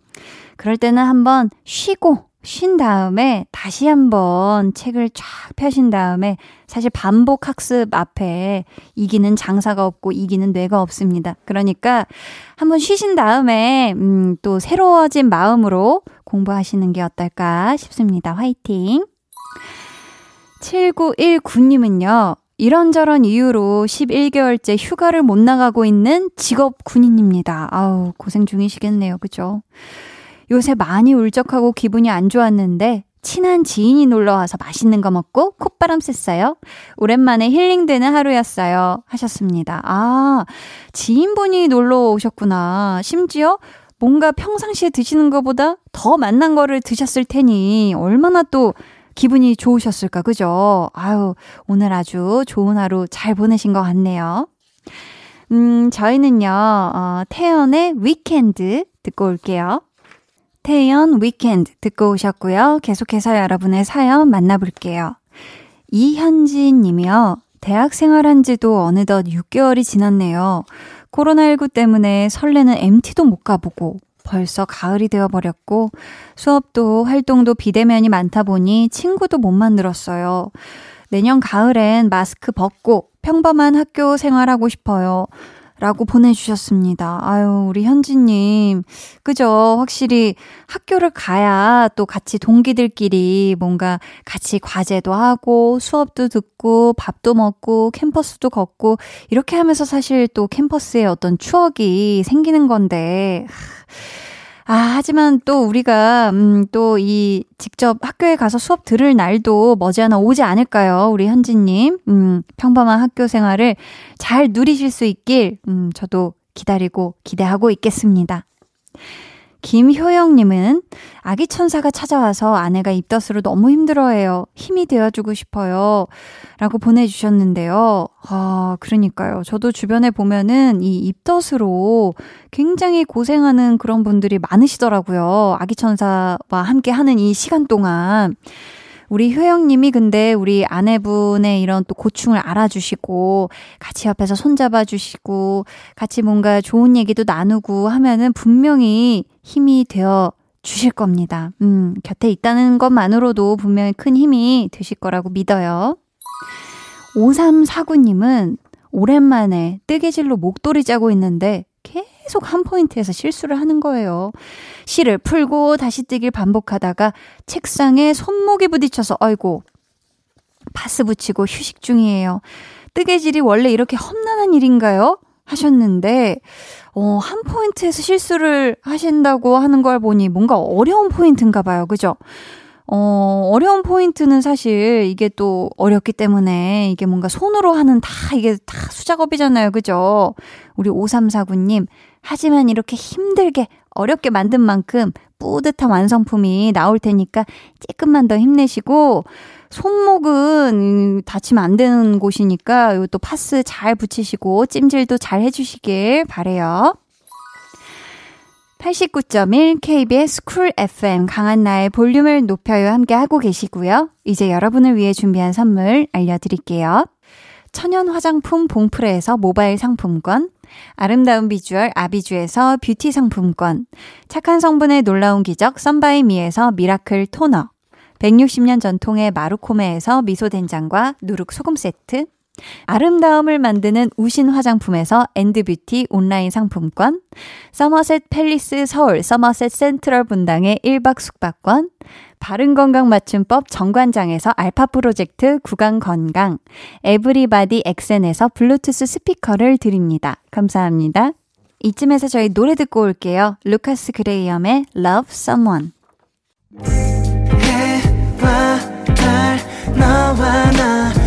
A: 그럴 때는 한번 쉬고, 쉰 다음에 다시 한번 책을 쫙 펴신 다음에 사실 반복 학습 앞에 이기는 장사가 없고 이기는 뇌가 없습니다. 그러니까 한번 쉬신 다음에 음, 또 새로워진 마음으로 공부하시는 게 어떨까 싶습니다. 화이팅! 7919님은요. 이런저런 이유로 11개월째 휴가를 못 나가고 있는 직업 군인입니다. 아우, 고생 중이시겠네요. 그죠? 요새 많이 울적하고 기분이 안 좋았는데 친한 지인이 놀러 와서 맛있는 거 먹고 콧바람 쐈어요. 오랜만에 힐링되는 하루였어요. 하셨습니다. 아, 지인분이 놀러 오셨구나. 심지어 뭔가 평상시에 드시는 것보다 더 맛난 거를 드셨을 테니 얼마나 또 기분이 좋으셨을까, 그죠? 아유, 오늘 아주 좋은 하루 잘 보내신 것 같네요. 음, 저희는요, 어, 태연의 위켄드 듣고 올게요. 태연 위켄드 듣고 오셨고요. 계속해서 여러분의 사연 만나볼게요. 이현진 님이요. 대학 생활한 지도 어느덧 6개월이 지났네요. 코로나19 때문에 설레는 MT도 못 가보고 벌써 가을이 되어버렸고 수업도 활동도 비대면이 많다 보니 친구도 못 만들었어요. 내년 가을엔 마스크 벗고 평범한 학교 생활하고 싶어요. 라고 보내주셨습니다. 아유, 우리 현지님. 그죠? 확실히 학교를 가야 또 같이 동기들끼리 뭔가 같이 과제도 하고 수업도 듣고 밥도 먹고 캠퍼스도 걷고 이렇게 하면서 사실 또 캠퍼스에 어떤 추억이 생기는 건데. 아, 하지만 또 우리가, 음, 또 이 직접 학교에 가서 수업 들을 날도 머지않아 오지 않을까요? 우리 현지님. 음, 평범한 학교 생활을 잘 누리실 수 있길, 음, 저도 기다리고 기대하고 있겠습니다. 김효영님은 아기 천사가 찾아와서 아내가 입덧으로 너무 힘들어해요. 힘이 되어주고 싶어요. 라고 보내주셨는데요. 아, 그러니까요. 저도 주변에 보면은 이 입덧으로 굉장히 고생하는 그런 분들이 많으시더라고요. 아기 천사와 함께 하는 이 시간 동안. 우리 효영님이 근데 우리 아내분의 이런 또 고충을 알아주시고 같이 옆에서 손잡아 주시고 같이 뭔가 좋은 얘기도 나누고 하면은 분명히 힘이 되어 주실 겁니다. 음, 곁에 있다는 것만으로도 분명히 큰 힘이 되실 거라고 믿어요. 5349님은 오랜만에 뜨개질로 목도리 짜고 있는데 계속 한 포인트에서 실수를 하는 거예요. 실을 풀고 다시 뜨길 반복하다가 책상에 손목이 부딪혀서 아이고 파스 붙이고 휴식 중이에요. 뜨개질이 원래 이렇게 험난한 일인가요? 하셨는데 어, 한 포인트에서 실수를 하신다고 하는 걸 보니 뭔가 어려운 포인트인가 봐요. 그죠? 어, 어려운 포인트는 사실 이게 또 어렵기 때문에 이게 뭔가 손으로 하는 다 이게 다 수작업이잖아요. 그죠? 우리 5349님. 하지만 이렇게 힘들게 어렵게 만든 만큼 뿌듯한 완성품이 나올 테니까 조금만 더 힘내시고 손목은 다치면 안 되는 곳이니까 이것도 파스 잘 붙이시고 찜질도 잘 해주시길 바래요. 89.1 KBS 쿨 FM 강한나의 볼륨을 높여요 함께 하고 계시고요. 이제 여러분을 위해 준비한 선물 알려드릴게요. 천연 화장품 봉프레에서 모바일 상품권, 아름다운 비주얼 아비주에서 뷰티 상품권, 착한 성분의 놀라운 기적 썬바이미에서 미라클 토너, 160년 전통의 마루코메에서 미소된장과 누룩소금 세트, 아름다움을 만드는 우신 화장품에서 엔드뷰티 온라인 상품권, 서머셋 팰리스 서울 서머셋 센트럴 분당의 1박 숙박권, 바른건강 맞춤법 정관장에서 알파 프로젝트 구강 건강, 에브리바디 엑센에서 블루투스 스피커를 드립니다. 감사합니다. 이쯤에서 저희 노래 듣고 올게요. 루카스 그레이엄의 Love Someone.
E: 해와 달 너와 나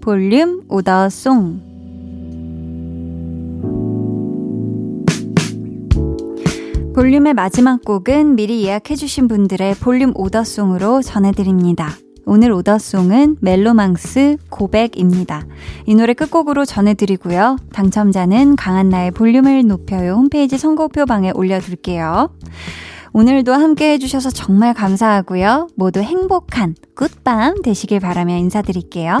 A: 볼륨 오더송. 볼륨의 마지막 곡은 미리 예약해주신 분들의 볼륨 오더송으로 전해드립니다. 오늘 오더송은 멜로망스 고백입니다. 이 노래 끝곡으로 전해드리고요. 당첨자는 강한나의 볼륨을 높여요 홈페이지 선곡표 방에 올려둘게요. 오늘도 함께 해주셔서 정말 감사하고요. 모두 행복한 굿밤 되시길 바라며 인사드릴게요.